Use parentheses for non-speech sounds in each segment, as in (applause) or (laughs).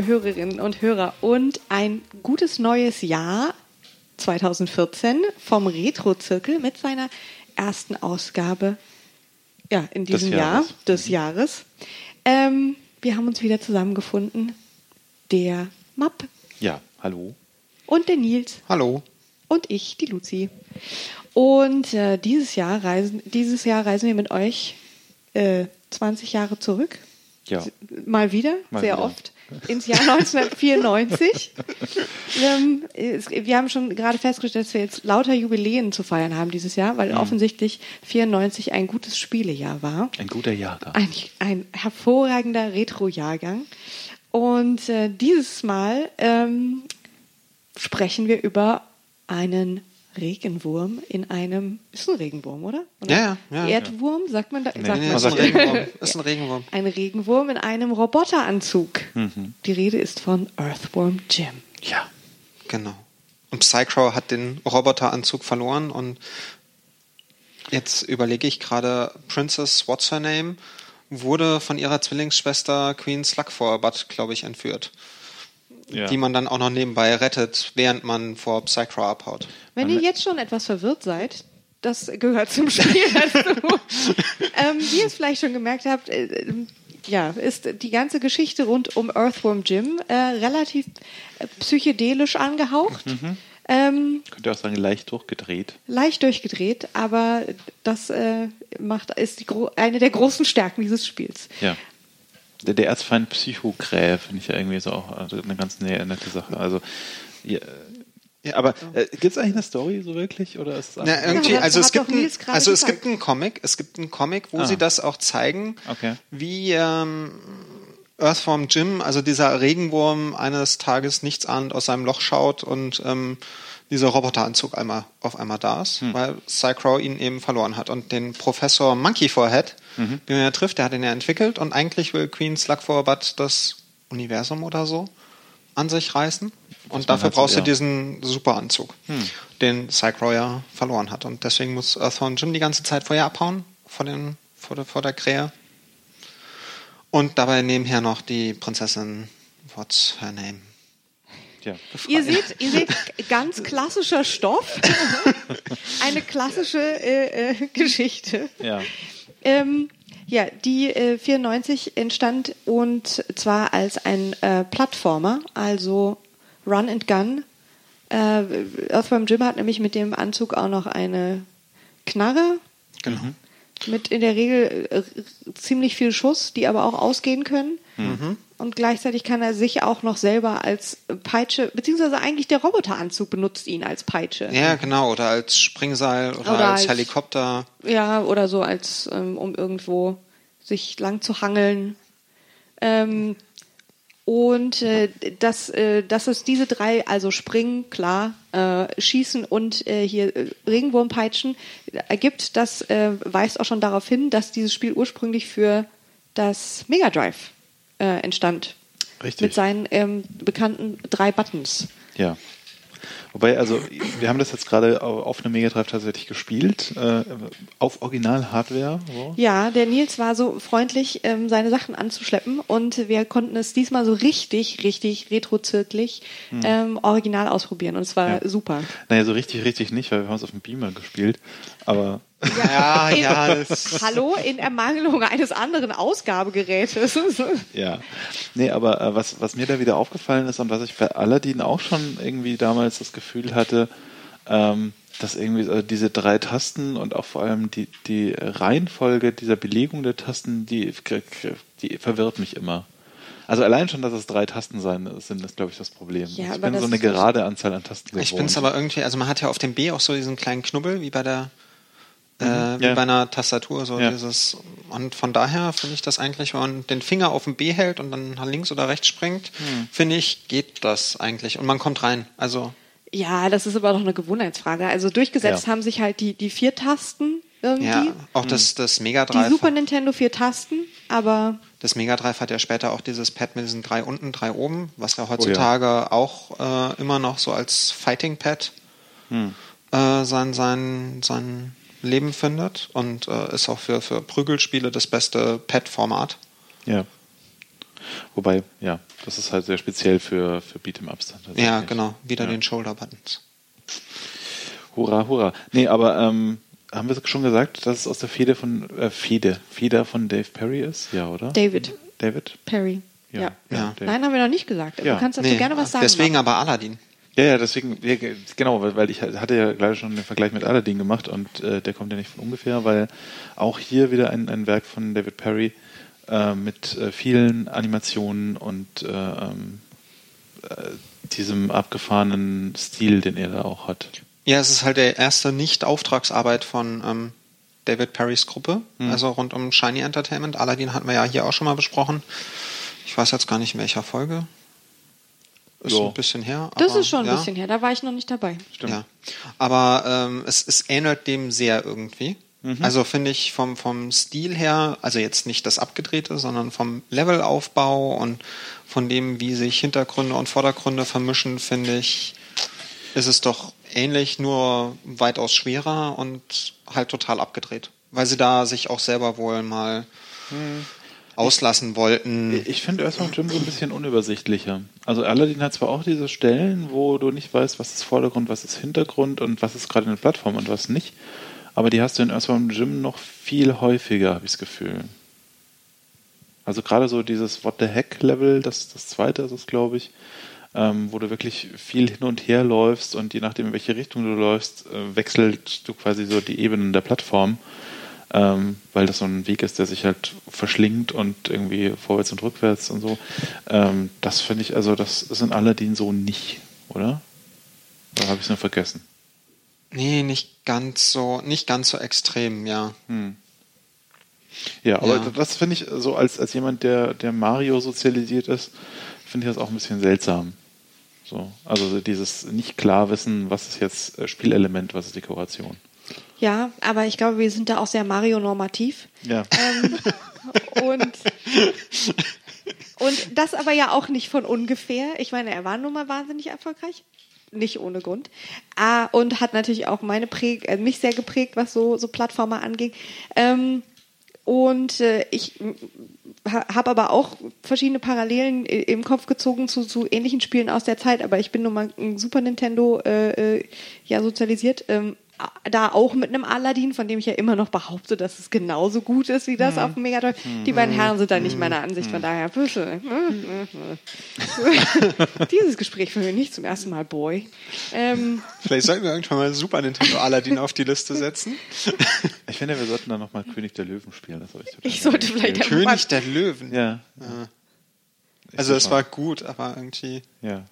Liebe Hörerinnen und Hörer und ein gutes neues Jahr 2014 vom Retro-Zirkel mit seiner ersten Ausgabe ja, in diesem Des Jahr des Jahres. Ähm, wir haben uns wieder zusammengefunden. Der Map Ja, hallo. und der Nils Hallo. und ich, die Luzi. Und äh, dieses Jahr reisen, dieses Jahr reisen wir mit euch äh, 20 Jahre zurück. Ja. Mal wieder, Mal sehr wieder. oft. Ins Jahr 1994. (laughs) ähm, es, wir haben schon gerade festgestellt, dass wir jetzt lauter Jubiläen zu feiern haben dieses Jahr, Mhm. weil offensichtlich 94 ein gutes Spielejahr war. Ein guter Jahrgang. Ein, ein hervorragender Retro-Jahrgang. Und äh, dieses Mal ähm, sprechen wir über einen Regenwurm in einem. Ist ein Regenwurm, oder? oder? Ja, ja, ja. Erdwurm, sagt man da? sagt Nee, man ist ein? Regenwurm. (laughs) Ist ein Regenwurm. Ein Regenwurm in einem Roboteranzug. Mhm. Die Rede ist von Earthworm Jim. Ja. Genau. Und Psycrow hat den Roboteranzug verloren und jetzt überlege ich gerade, Princess What's Her Name wurde von ihrer Zwillingsschwester Queen Slugforbutt, glaube ich, entführt. Ja. Die man dann auch noch nebenbei rettet, während man vor Psycrow abhaut. Wenn ihr jetzt schon etwas verwirrt seid, das gehört zum Spiel (laughs) dazu. ähm, wie ihr es vielleicht schon gemerkt habt, äh, äh, ja, ist die ganze Geschichte rund um Earthworm Jim äh, relativ äh, psychedelisch angehaucht. Ähm, Könnt ihr auch sagen, leicht durchgedreht. leicht durchgedreht, aber das äh, macht, ist die, eine der großen Stärken dieses Spiels. Ja. Der, der Erzfeind Psychogräf finde ich ja irgendwie so auch also eine ganz nette Sache. Also, ja, ja aber äh, gibt es eigentlich eine Story so wirklich? Oder ist es Na, irgendwie, aber also es gibt, ein, also es gibt einen Comic, es gibt einen Comic, wo Ah. sie das auch zeigen, Okay. wie ähm, Earthworm Jim, also dieser Regenwurm, eines Tages nichts ahnend aus seinem Loch schaut und ähm, dieser Roboteranzug einmal auf einmal da ist, Hm. weil Psycrow ihn eben verloren hat. Und den Professor Monkey Forehead, Mhm. den er trifft, der hat ihn ja entwickelt und eigentlich will Queen Slugforbutt das Universum oder so an sich reißen. Und dafür halt so, brauchst ja. Hm. du diesen Superanzug, den Psycrow ja verloren hat. Und deswegen muss Earthworm Jim die ganze Zeit vor ihr abhauen, vor, den, vor, der, vor der Krähe. Und dabei nebenher noch die Prinzessin, what's her name? Ja. Ihr seht, ihr seht ganz klassischer Stoff, (laughs) eine klassische äh, äh, Geschichte. ja. Ähm, ja, die äh, 94 entstand und zwar als ein äh, Plattformer, also Run and Gun. Äh, Earthworm Jim hat nämlich mit dem Anzug auch noch eine Knarre Genau. mit in der Regel äh, ziemlich viel Schuss, die aber auch ausgehen können. Und gleichzeitig kann er sich auch noch selber als Peitsche, beziehungsweise eigentlich der Roboteranzug benutzt ihn als Peitsche. Ja, genau. Oder als Springseil oder, Oder als als- Helikopter. Ja, oder so als ähm, um irgendwo sich lang zu hangeln. Ähm, und äh, dass, äh, dass es diese drei, also Springen, klar, äh, Schießen und äh, hier äh, Regenwurmpeitschen ergibt, das äh, weist auch schon darauf hin, dass dieses Spiel ursprünglich für das Mega Drive äh, entstand. Richtig. Mit seinen ähm, bekannten drei Buttons. Ja. Wobei, also, wir haben das jetzt gerade au- auf einem Mega Drive tatsächlich gespielt, äh, auf Original-Hardware. So. Ja, der Nils war so freundlich, ähm, seine Sachen anzuschleppen und wir konnten es diesmal so richtig, richtig retrozirklich ähm, original ausprobieren und es war Hm. Ja. super. Naja, so richtig, richtig nicht, weil wir haben es auf dem Beamer gespielt. Aber Ja, ja. das- (laughs) Hallo, in Ermangelung eines anderen Ausgabegerätes. (laughs) Ja, nee, aber äh, was, was mir da wieder aufgefallen ist und was ich bei Aladdin auch schon irgendwie damals das Gefühl hatte, ähm, dass irgendwie so diese drei Tasten und auch vor allem die, die Reihenfolge dieser Belegung der Tasten, die, die verwirrt mich immer. Also allein schon, dass es drei Tasten sein sind, ist, glaube ich, das Problem. Ja, ich bin so eine gerade Anzahl an Tasten gewohnt. Ich bin es aber irgendwie, also man hat ja auf dem B auch so diesen kleinen Knubbel, wie bei der äh, wie Ja. bei einer Tastatur, so Ja. dieses und von daher finde ich das eigentlich, wenn man den Finger auf dem B hält und dann nach links oder rechts springt, Hm. finde ich, geht das eigentlich. Und man kommt rein. Also ja, das ist aber doch eine Gewohnheitsfrage. Also durchgesetzt Ja. haben sich halt die, die vier Tasten irgendwie. ja, Hm. auch das, das Mega Die Drive. Super Nintendo vier Tasten, aber Das Mega Drive hat ja später auch dieses Pad mit diesen drei unten, drei oben, was ja heutzutage auch äh, immer noch so als Fighting Pad äh, sein, sein, sein Leben findet und äh, ist auch für, für Prügelspiele das beste Pad-Format. Ja. Wobei, ja, das ist halt sehr speziell für, für Beat'em-Ups. Ja, genau. Wieder Ja. den Shoulder-Buttons. Hurra, hurra. Nee, aber ähm, haben wir schon gesagt, dass es aus der Feder von äh, Feder, Feder von Dave Perry ist? Ja, oder? David David? Perry. Ja. Ja. Ja. Nein, haben wir noch nicht gesagt. Du kannst dazu gerne was sagen. deswegen aber Aladdin. Ja, ja, deswegen, ja, ge- genau, weil, weil ich hatte ja gleich schon den Vergleich mit Aladdin gemacht und äh, der kommt ja nicht von ungefähr, weil auch hier wieder ein, ein Werk von David Perry äh, mit äh, vielen Animationen und äh, ähm, äh, diesem abgefahrenen Stil, den er da auch hat. Ja, es ist halt der erste Nicht-Auftragsarbeit von ähm, David Perrys Gruppe, Hm. also rund um Shiny Entertainment. Aladdin hatten wir ja hier auch schon mal besprochen. Ich weiß jetzt gar nicht, in welcher Folge. Ist Ja. ein bisschen her. Das aber, ist schon ein ja. bisschen her, da war ich noch nicht dabei. Stimmt. Ja, aber ähm, es, es ähnelt dem sehr irgendwie. Mhm. Also finde ich vom, vom Stil her, also jetzt nicht das Abgedrehte, sondern vom Levelaufbau und von dem, wie sich Hintergründe und Vordergründe vermischen, finde ich, ist es doch ähnlich, nur weitaus schwerer und halt total abgedreht. Weil sie da sich auch selber wohl mal Mhm. Auslassen wollten. Ich finde Earthbound Jim so ein bisschen unübersichtlicher. Also Aladdin hat zwar auch diese Stellen, wo du nicht weißt, was ist Vordergrund, was ist Hintergrund und was ist gerade eine Plattform und was nicht. Aber die hast du in Earthbound Jim noch viel häufiger, habe ich das Gefühl. Also gerade so dieses What the Heck Level, das, das zweite ist es, glaube ich, ähm, wo du wirklich viel hin und her läufst und je nachdem, in welche Richtung du läufst, äh, wechselt du quasi so die Ebenen der Plattform ähm, weil das so ein Weg ist, der sich halt verschlingt und irgendwie vorwärts und rückwärts und so. Ähm, das finde ich, also das in Aladdin so nicht, oder? Da habe ich es nur vergessen. Nee, nicht ganz so, nicht ganz so extrem, ja. Hm. Ja, aber Ja. das finde ich so als, als jemand, der, der Mario sozialisiert ist, finde ich das auch ein bisschen seltsam. So, also dieses nicht klar wissen, was ist jetzt äh, Spielelement, was ist Dekoration. Ja, aber ich glaube, wir sind da auch sehr Mario-normativ. Ja. Ähm, und, und das aber ja auch nicht von ungefähr. Ich meine, er war nun mal wahnsinnig erfolgreich. Nicht ohne Grund. Ah, und hat natürlich auch meine Präg äh, mich sehr geprägt, was so, so Plattformer anging. Ähm, und äh, ich ha, habe aber auch verschiedene Parallelen im Kopf gezogen zu, zu ähnlichen Spielen aus der Zeit. Aber ich bin nun mal ein Super Nintendo äh, äh, ja sozialisiert. Ähm, da auch mit einem Aladdin, von dem ich ja immer noch behaupte, dass es genauso gut ist wie das auf dem Mega Drive. Die beiden Herren sind da nicht meiner Ansicht, von daher. (laughs) Dieses Gespräch führen wir nicht zum ersten Mal, Boy. Ähm, Vielleicht sollten wir irgendwann mal Super Nintendo Aladdin auf die Liste setzen. Ich finde, wir sollten dann nochmal König der Löwen spielen. Das ich Ich sollte vielleicht. König der Löwen. Ja. Also es war gut, aber irgendwie. Ja.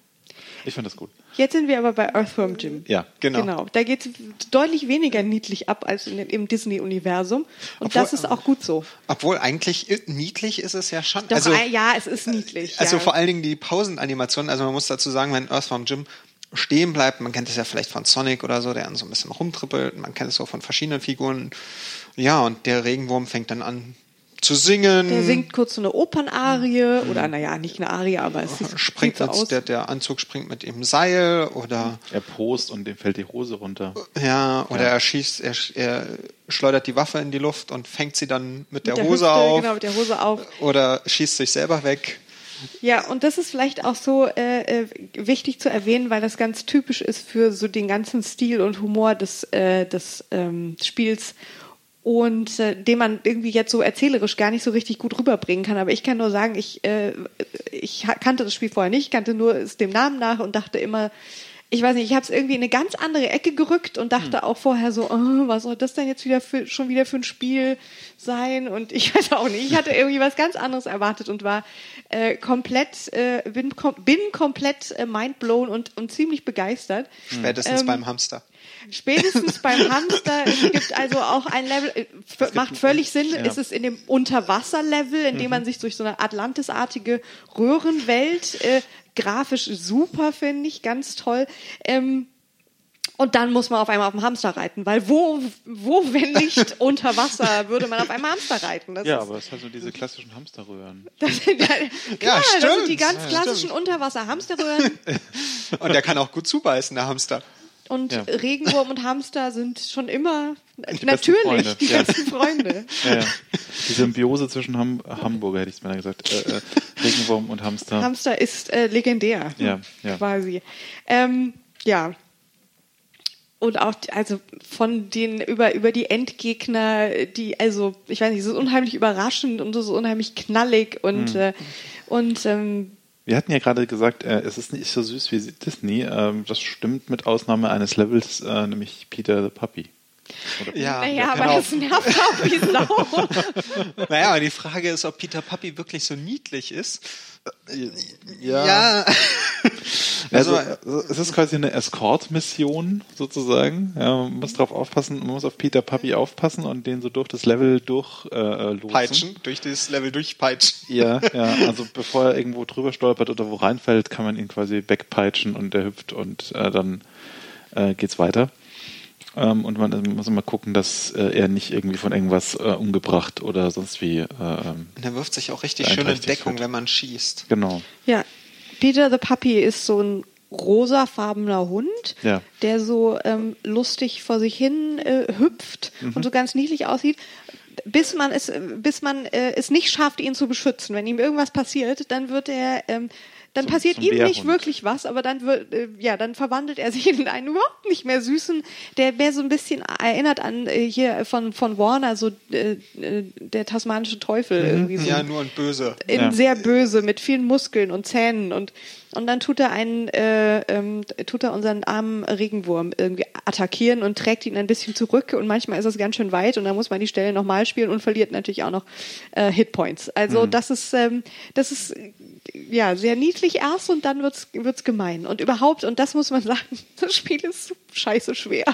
Ich finde das gut. Jetzt sind wir aber bei Earthworm Jim. Ja. Genau. Genau. Da geht es deutlich weniger niedlich ab als dem- im Disney-Universum. Und Obwohl- das ist auch gut so. Obwohl eigentlich niedlich ist es ja schon. Doch, also, äh, ja, es ist niedlich. also ja. vor allen Dingen die Pausenanimationen. Also man muss dazu sagen, wenn Earthworm Jim stehen bleibt, man kennt es ja vielleicht von Sonic oder so, der dann so ein bisschen rumtrippelt. Man kennt es so von verschiedenen Figuren. Ja, und der Regenwurm fängt dann an zu singen. Der singt kurz so eine Opernarie oder naja, nicht eine Arie, aber es ist, springt so aus. der, der Anzug springt mit ihm Seil oder Er post und dem fällt die Hose runter. ja, oder er schießt, er, er schleudert die Waffe in die Luft und fängt sie dann mit der, Mit der Hose Hüfte, auf. Genau, mit der Hose auf. Oder schießt sich selber weg. Ja, und das ist vielleicht auch so äh, äh, wichtig zu erwähnen, weil das ganz typisch ist für so den ganzen Stil und Humor des, äh, des ähm, Spiels und äh, den man irgendwie jetzt so erzählerisch gar nicht so richtig gut rüberbringen kann. Aber ich kann nur sagen, ich, äh, ich kannte das Spiel vorher nicht, kannte nur es dem Namen nach und dachte immer, ich weiß nicht, ich habe es irgendwie in eine ganz andere Ecke gerückt und dachte auch vorher so, oh, was soll das denn jetzt wieder für, schon wieder für ein Spiel sein? Und ich (laughs) weiß auch nicht, ich hatte irgendwie was ganz anderes erwartet und war äh, komplett, äh, bin, kom bin komplett äh, mindblown und, und ziemlich begeistert. Spätestens Ähm, beim Hamster. Spätestens beim (laughs) Hamster. Es gibt also auch ein Level, äh, macht völlig Sinn, ja. ist es in dem Unterwasserlevel, in dem man sich durch so eine Atlantisartige Röhrenwelt, äh, grafisch super, finde ich, ganz toll. Ähm, und dann muss man auf einmal auf dem Hamster reiten, weil wo, wo, wenn nicht (laughs) unter Wasser, würde man auf einem Hamster reiten. Das Ja, aber es hat so diese klassischen Hamsterröhren. (laughs) das sind, ja, klar, das stimmt. sind die ganz Ja, klassischen Unterwasser-Hamsterröhren. Und der kann auch gut zubeißen, der Hamster. Und Ja. Regenwurm und Hamster sind schon immer besten natürlich Freunde, die besten Freunde. (laughs) Ja. Die Symbiose zwischen Ham Hamburger, hätte ich mal gesagt. Äh, äh, Regenwurm und Hamster. Hamster ist äh, legendär. Ja, ja. Quasi. Ähm, ja. Und auch, die- also von den, über, über die Endgegner, die, also, ich weiß nicht, es ist unheimlich überraschend und es ist unheimlich knallig und, Hm. äh, und, ähm, Wir hatten ja gerade gesagt, äh, es ist nicht so süß wie Disney. Ähm, das stimmt mit Ausnahme eines Levels, äh, nämlich Peter the Puppy. Oder Ja, naja, aber genau. das nervt auch (laughs) wie Sau. Naja, aber die Frage ist, ob Peter Puppy wirklich so niedlich ist. Ja. Ja. Also, (laughs) Also, es ist quasi eine Escort-Mission sozusagen. Ja, man muss drauf aufpassen, man muss auf Peter Puppy aufpassen und den so durch das Level durch äh, äh, peitschen, durch das Level durchpeitschen. Ja, ja, (laughs) also bevor er irgendwo drüber stolpert oder wo reinfällt, kann man ihn quasi wegpeitschen und der hüpft und äh, dann äh, geht's weiter. Ähm, und man muss immer gucken, dass äh, er nicht irgendwie von irgendwas äh, umgebracht oder sonst wie. Äh, ähm, Und er wirft sich auch richtig schön in Deckung, wird. wenn man schießt. genau. Ja, Peter the Puppy ist so ein rosafarbener Hund, Ja. der so ähm, lustig vor sich hin äh, hüpft Mhm. und so ganz niedlich aussieht, bis man es, bis man äh, es nicht schafft, ihn zu beschützen. Wenn ihm irgendwas passiert, dann wird er ähm, dann Zum- passiert zum ihm nicht wirklich was, aber dann wird, äh, ja, dann verwandelt er sich in einen überhaupt nicht mehr süßen, der mehr so ein bisschen erinnert an äh, hier von, von Warner, so äh, äh, der tasmanische Teufel irgendwie so Ja, nur und böse. in Ja. sehr böse mit vielen Muskeln und Zähnen und und dann tut er einen äh, ähm, tut er unseren armen Regenwurm irgendwie attackieren und trägt ihn ein bisschen zurück und manchmal ist es ganz schön weit und dann muss man die Stelle nochmal spielen und verliert natürlich auch noch äh, Hitpoints. Also das ist ähm, das ist ja sehr niedlich erst und dann wird's wird's gemein und überhaupt und das muss man sagen, (laughs) das Spiel ist scheiße schwer. (laughs)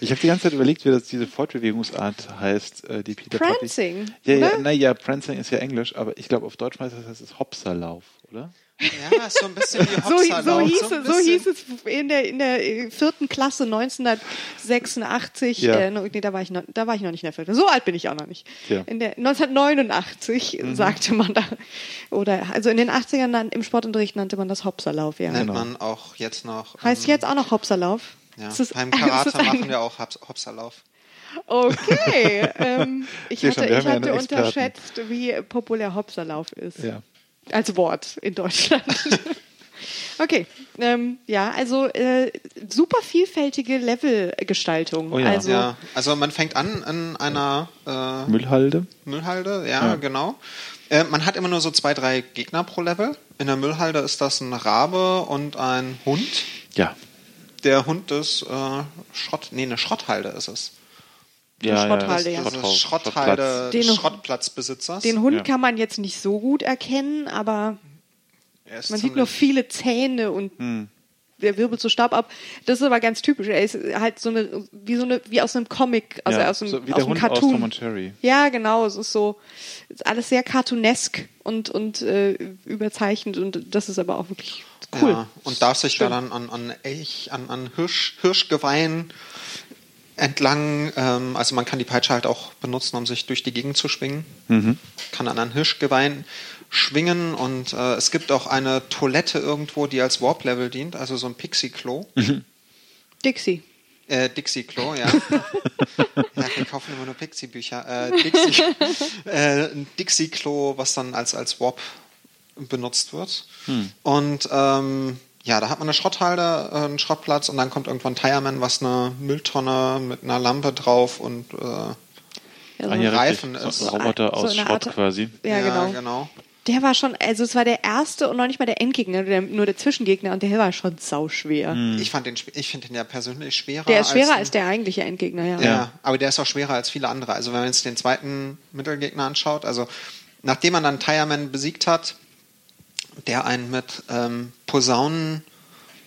Ich habe die ganze Zeit überlegt, wie das diese Fortbewegungsart heißt, äh, die Peter Prancing. Ja, ja, naja, Prancing ist ja Englisch, aber ich glaube auf Deutsch heißt das, das ist Hopserlauf, oder? Ja, so ein bisschen wie (laughs) So, Hopserlauf. so, hieß, es, so hieß es in der, in der äh, vierten Klasse 1986. Ja. Äh, nee, da war, ich noch, da war ich noch nicht in der vierten. So alt bin ich auch noch nicht. Ja. In der 1989 Mhm. sagte man da. Oder also in den 80ern nan- im Sportunterricht nannte man das Hopserlauf, ja. Nennt Genau. man auch jetzt noch. Heißt ähm, jetzt auch noch Hopserlauf? Ja, ist- beim (laughs) Karate ist ein- machen wir auch Hops Hopserlauf. Okay. (laughs) ähm, ich hatte, schon, ich hatte unterschätzt, wie populär Hopserlauf ist. Ja. Als Wort in Deutschland. (laughs) okay. Ähm, ja, also äh, super vielfältige Levelgestaltung. Oh ja. Also ja, also man fängt an in einer äh, Müllhalde. Müllhalde, ja, Ja. genau. Äh, man hat immer nur so zwei, drei Gegner pro Level. In der Müllhalde ist das ein Rabe und ein Hund. Ja. Der Hund ist äh, Schrott, nee, eine Schrotthalde ist es. Ja, Schrotthalde, ja, ja. das Schrotthaus, Schrotthalde Den- des Schrottplatzbesitzers. den Hund Ja. kann man jetzt nicht so gut erkennen, aber Er man sieht nur viele Zähne und Hm. der wirbelt so Staub ab. Das ist aber ganz typisch. Er ist halt so eine, wie so eine, wie aus einem Comic, also ja, aus einem, so wie aus der einem Hund aus Cartoon. Tom und. Ja, genau. Es ist so, es ist alles sehr cartoonesk und, und äh, überzeichnet und das ist aber auch wirklich cool. Ja, und darf sich Schön. da dann an, an Elch, an, an Hirsch, Hirschgeweihen entlang, ähm, also man kann die Peitsche halt auch benutzen, um sich durch die Gegend zu schwingen. Mhm. Kann an einen Hirschgeweih schwingen und äh, es gibt auch eine Toilette irgendwo, die als Warp-Level dient, also so ein Pixie-Klo. Dixie. Äh, Dixie-Klo, ja. (laughs) ja. Wir kaufen immer nur Pixie-Bücher. Äh, Dixie, (laughs) äh, ein Dixie-Klo, was dann als, als Warp benutzt wird. Und ähm, ja, da hat man eine Schrotthalde, äh, einen Schrottplatz und dann kommt irgendwann ein Tireman, was eine Mülltonne mit einer Lampe drauf und äh, Ja, so Ah, ja, Reifen ist So ein Roboter so aus Schrott Art- quasi. ja, genau. genau. Der war schon, also es war der erste und noch nicht mal der Endgegner, der, nur der Zwischengegner und der war schon sauschwer. Ich fand den, ich finde den ja persönlich schwerer. Der ist schwerer ein- als der eigentliche Endgegner, ja. Ja, aber der ist auch schwerer als viele andere. Also wenn man jetzt den zweiten Mittelgegner anschaut, also nachdem man dann Tireman besiegt hat, der einen mit ähm, Posaunen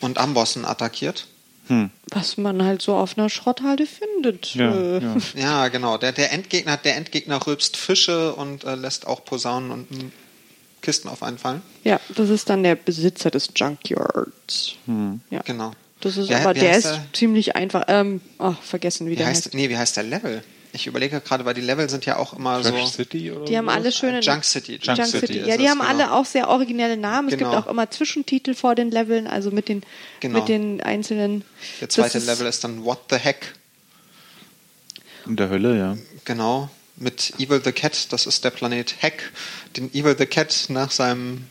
und Ambossen attackiert. Hm. Was man halt so auf einer Schrotthalde findet. Ja, äh, ja. (laughs) Ja, genau. Der, der Endgegner, der Endgegner rülpst Fische und äh, lässt auch Posaunen und mm, Kisten auf einen fallen. ja, das ist dann der Besitzer des Junkyards. Ja. Genau. Das ist Wie- aber wie der ist der? ziemlich einfach. Ähm, oh, vergessen, wie, Wie der heißt, heißt. nee, wie heißt der Level? Ich überlege gerade, weil die Level sind ja auch immer Trash so. City oder Die haben alle schöne Junk City. Junk Junk City City. Ja, die es, haben genau. alle auch sehr originelle Namen. Es Genau. gibt auch immer Zwischentitel vor den Leveln, also mit den, Genau. mit den einzelnen. Der zweite ist- Level ist dann What the Heck. In der Hölle, ja. Genau. Mit Evil the Cat, das ist der Planet Heck, den Evil the Cat nach seinem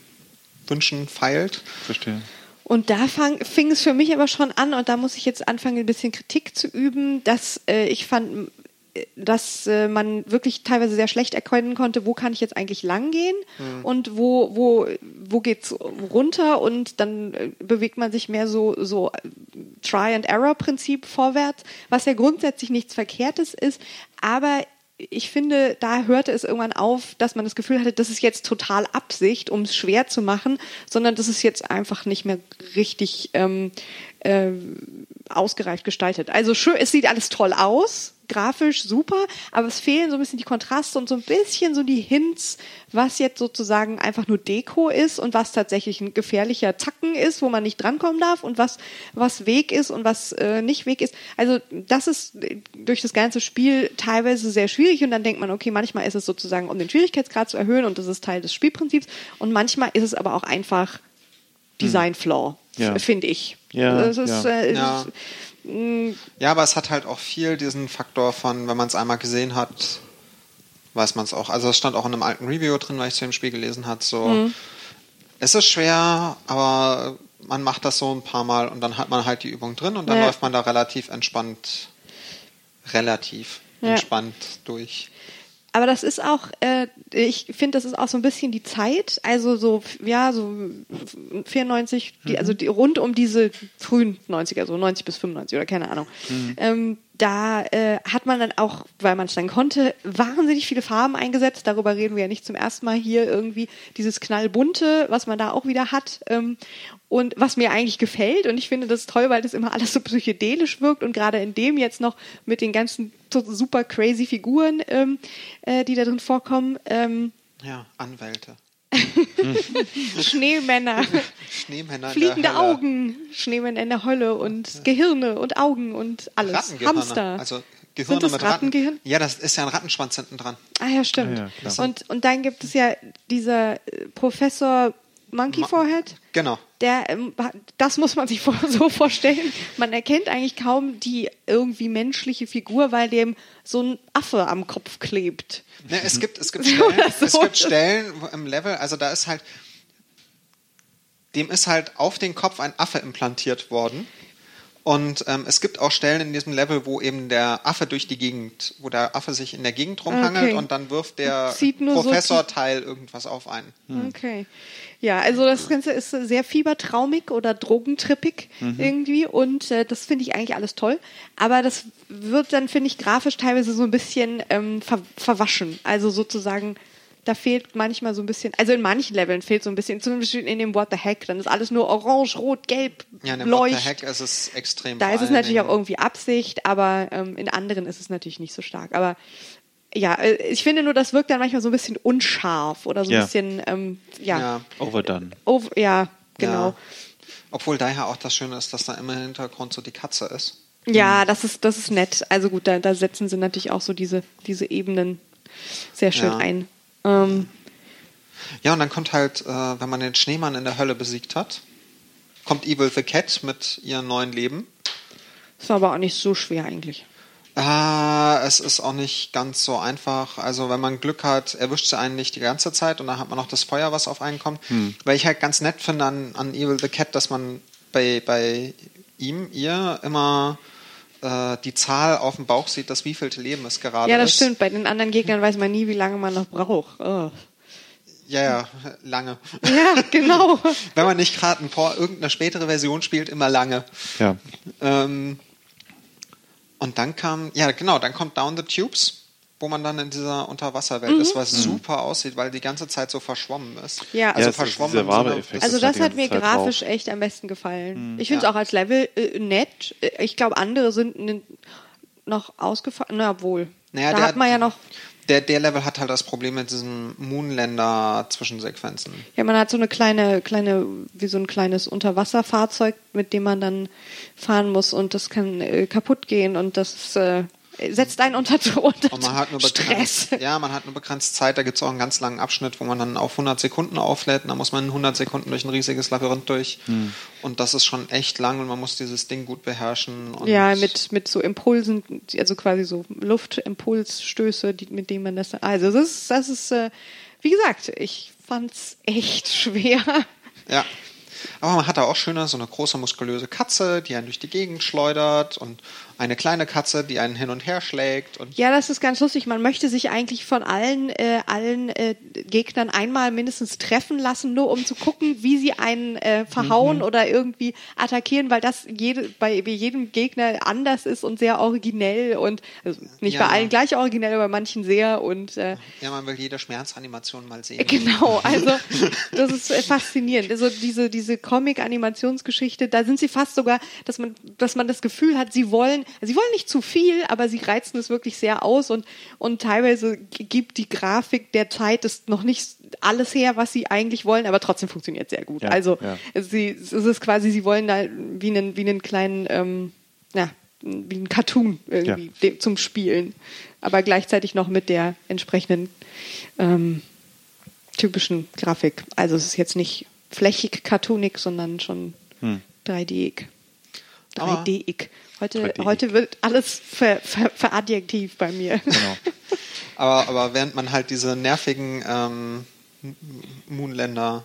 Wünschen feilt. Verstehe. Und da fang, fing es für mich aber schon an, und da muss ich jetzt anfangen, ein bisschen Kritik zu üben, dass äh, ich fand, äh, dass äh, man wirklich teilweise sehr schlecht erkennen konnte, wo kann ich jetzt eigentlich langgehen und wo, wo, wo geht's runter und dann äh, bewegt man sich mehr so, so äh, Try-and-Error-Prinzip vorwärts, was ja grundsätzlich nichts Verkehrtes ist, aber ich finde, da hörte es irgendwann auf, dass man das Gefühl hatte, das ist jetzt total Absicht, um es schwer zu machen, sondern das ist jetzt einfach nicht mehr richtig ähm, äh, ausgereift gestaltet. Also schön, es sieht alles toll aus, grafisch super, aber es fehlen so ein bisschen die Kontraste und so ein bisschen so die Hints, was jetzt sozusagen einfach nur Deko ist und was tatsächlich ein gefährlicher Zacken ist, wo man nicht drankommen darf und was, was Weg ist und was äh, nicht Weg ist. Also das ist äh, durch das ganze Spiel teilweise sehr schwierig und dann denkt man, okay, manchmal ist es sozusagen, um den Schwierigkeitsgrad zu erhöhen und das ist Teil des Spielprinzips und manchmal ist es aber auch einfach Design-Flaw, Ja. finde ich. Ja, es ist, ja. Äh, Ja. Mh, Ja, aber es hat halt auch viel diesen Faktor von, wenn man es einmal gesehen hat, weiß man es auch. Also es stand auch in einem alten Review drin, weil ich zu dem Spiel gelesen hat. So, es ist schwer, aber man macht das so ein paar Mal und dann hat man halt die Übung drin und dann Ja. läuft man da relativ entspannt, relativ Ja. entspannt durch. Aber das ist auch, äh, ich finde, das ist auch so ein bisschen die Zeit, also so, ja, so 94, die, also die, rund um diese frühen 90er, so 90 bis 95 oder keine Ahnung. Ähm, da äh, hat man dann auch, weil man es dann konnte, wahnsinnig viele Farben eingesetzt. Darüber reden wir ja nicht zum ersten Mal hier irgendwie. Dieses knallbunte, was man da auch wieder hat. Ähm, und was mir eigentlich gefällt. Und ich finde das toll, weil das immer alles so psychedelisch wirkt. Und gerade in dem jetzt noch mit den ganzen super crazy Figuren, ähm, äh, die da drin vorkommen. Ähm, Ja, Anwälte. (laughs) Schneemänner, Schneemänner in fliegende. Augen, Schneemänner in der Hölle und Gehirne und Augen und alles. Hamster. Also Gehirne Sind das mit Ratten. Rattengehirn? Ja, das ist ja ein Rattenschwanz hinten dran. Ah ja, stimmt. Ah ja, und, und dann gibt es ja dieser äh, Professor Monkey Forehead. Genau. Der, ähm, das muss man sich (laughs) so vorstellen. Man erkennt eigentlich kaum die irgendwie menschliche Figur, weil dem so ein Affe am Kopf klebt. Ne, es gibt, es gibt (laughs) Stellen, so. es gibt Stellen im Level, also da ist halt, dem ist halt auf den Kopf ein Affe implantiert worden. Und ähm, es gibt auch Stellen in diesem Level, wo eben der Affe durch die Gegend, wo der Affe sich in der Gegend rumhangelt Okay. und dann wirft der nur so Professorteil irgendwas auf einen. Okay. Ja, also das Ganze ist sehr fiebertraumig oder drogentrippig irgendwie und äh, das finde ich eigentlich alles toll. Aber das wird dann, finde ich, grafisch teilweise so ein bisschen ähm, ver verwaschen. Also sozusagen, da fehlt manchmal so ein bisschen, also in manchen Leveln fehlt so ein bisschen, zum Beispiel in dem What the Heck, dann ist alles nur orange, rot, gelb, Ja, in dem What the leucht. Heck ist es extrem. Da ist es natürlich auch irgendwie Absicht, aber ähm, in anderen ist es natürlich nicht so stark. Aber ja, äh, ich finde nur, das wirkt dann manchmal so ein bisschen unscharf oder so ein Ja. bisschen, ähm, ja, Ja. Overdone. over, ja, genau. Ja. Obwohl daher auch das Schöne ist, dass da immer im Hintergrund so die Katze ist. Ja, das ist, das ist nett. Also gut, da, da setzen sie natürlich auch so diese, diese Ebenen sehr schön Ja. ein. Ähm, Ja, und dann kommt halt, äh, wenn man den Schneemann in der Hölle besiegt hat, kommt Evil the Cat mit ihrem neuen Leben. das war aber auch nicht so schwer eigentlich. Ah, es ist auch nicht ganz so einfach. Also wenn man Glück hat, erwischt sie einen nicht die ganze Zeit und dann hat man noch das Feuer, was auf einen kommt. Weil ich halt ganz nett finde an, an Evil the Cat, dass man bei, bei ihm, ihr immer äh, die Zahl auf dem Bauch sieht, dass wievielte Leben es gerade Ja, das ist. stimmt. Bei den anderen Gegnern weiß man nie, wie lange man noch braucht. Oh. Ja, ja, lange. Ja, genau. (laughs) wenn man nicht gerade irgendeine spätere Version spielt, immer lange. Ja. Ähm, und dann kam, ja genau, dann kommt Down the Tubes, wo man dann in dieser Unterwasserwelt ist, was super aussieht, weil die ganze Zeit so verschwommen ist. Mhm. Ja. also Ja, ist verschwommen. Sinne- warme Effekt. Also ist das hat mir Zeit grafisch drauf. echt am besten gefallen. Ich finde es Ja. auch als Level äh, nett. Ich glaube, andere sind noch ausgefallen. Na wohl. Naja, da der- hat man ja noch, Der, der Level hat halt das Problem mit diesen Moonlander-Zwischensequenzen. ja, man hat so eine kleine, kleine, wie so ein kleines Unterwasserfahrzeug, mit dem man dann fahren muss und das kann äh, kaputt gehen und das ist, äh, setzt einen unter, unter Und man hat nur Stress. ja, man hat nur begrenzt Zeit. Da gibt es auch einen ganz langen Abschnitt, wo man dann auf 100 Sekunden auflädt. Und da muss man in 100 Sekunden durch ein riesiges Labyrinth durch. Hm. Und das ist schon echt lang und man muss dieses Ding gut beherrschen. Und Ja, mit, mit so Impulsen, also quasi so Luftimpulsstöße, die, mit denen man das. Also das ist, das ist, äh, wie gesagt, ich fand's echt schwer. Ja. Aber man hat da auch schöne, so eine große muskulöse Katze, die einen durch die Gegend schleudert und eine kleine Katze, die einen hin und her schlägt. Und Ja, das ist ganz lustig. Man möchte sich eigentlich von allen, äh, allen äh, Gegnern einmal mindestens treffen lassen, nur um zu gucken, wie sie einen äh, verhauen oder irgendwie attackieren, weil das jede, bei, bei jedem Gegner anders ist und sehr originell und also nicht Ja. bei allen gleich originell, aber bei manchen sehr und äh, ja, man will jede Schmerzanimation mal sehen. (laughs) Genau, also (laughs) das ist äh, faszinierend. Also diese, diese Comic-Animationsgeschichte, da sind sie fast sogar, dass man, dass man das Gefühl hat, sie wollen, sie wollen nicht zu viel, aber sie reizen es wirklich sehr aus und, und teilweise gibt die Grafik der Zeit ist noch nicht alles her, was sie eigentlich wollen, aber trotzdem funktioniert sehr gut. Ja, also ja. sie, es ist quasi, sie wollen da wie einen, wie einen kleinen, ähm, ja, wie ein Cartoon irgendwie dem, zum Spielen, aber gleichzeitig noch mit der entsprechenden ähm, typischen Grafik. Also es ist jetzt nicht flächig cartoonig, sondern schon Hm. 3D-ig. Aber- 3D-ig. Heute, 3D-ig. heute wird alles ver, ver, veradjektiv bei mir. Genau. Aber, aber während man halt diese nervigen ähm, Moonlander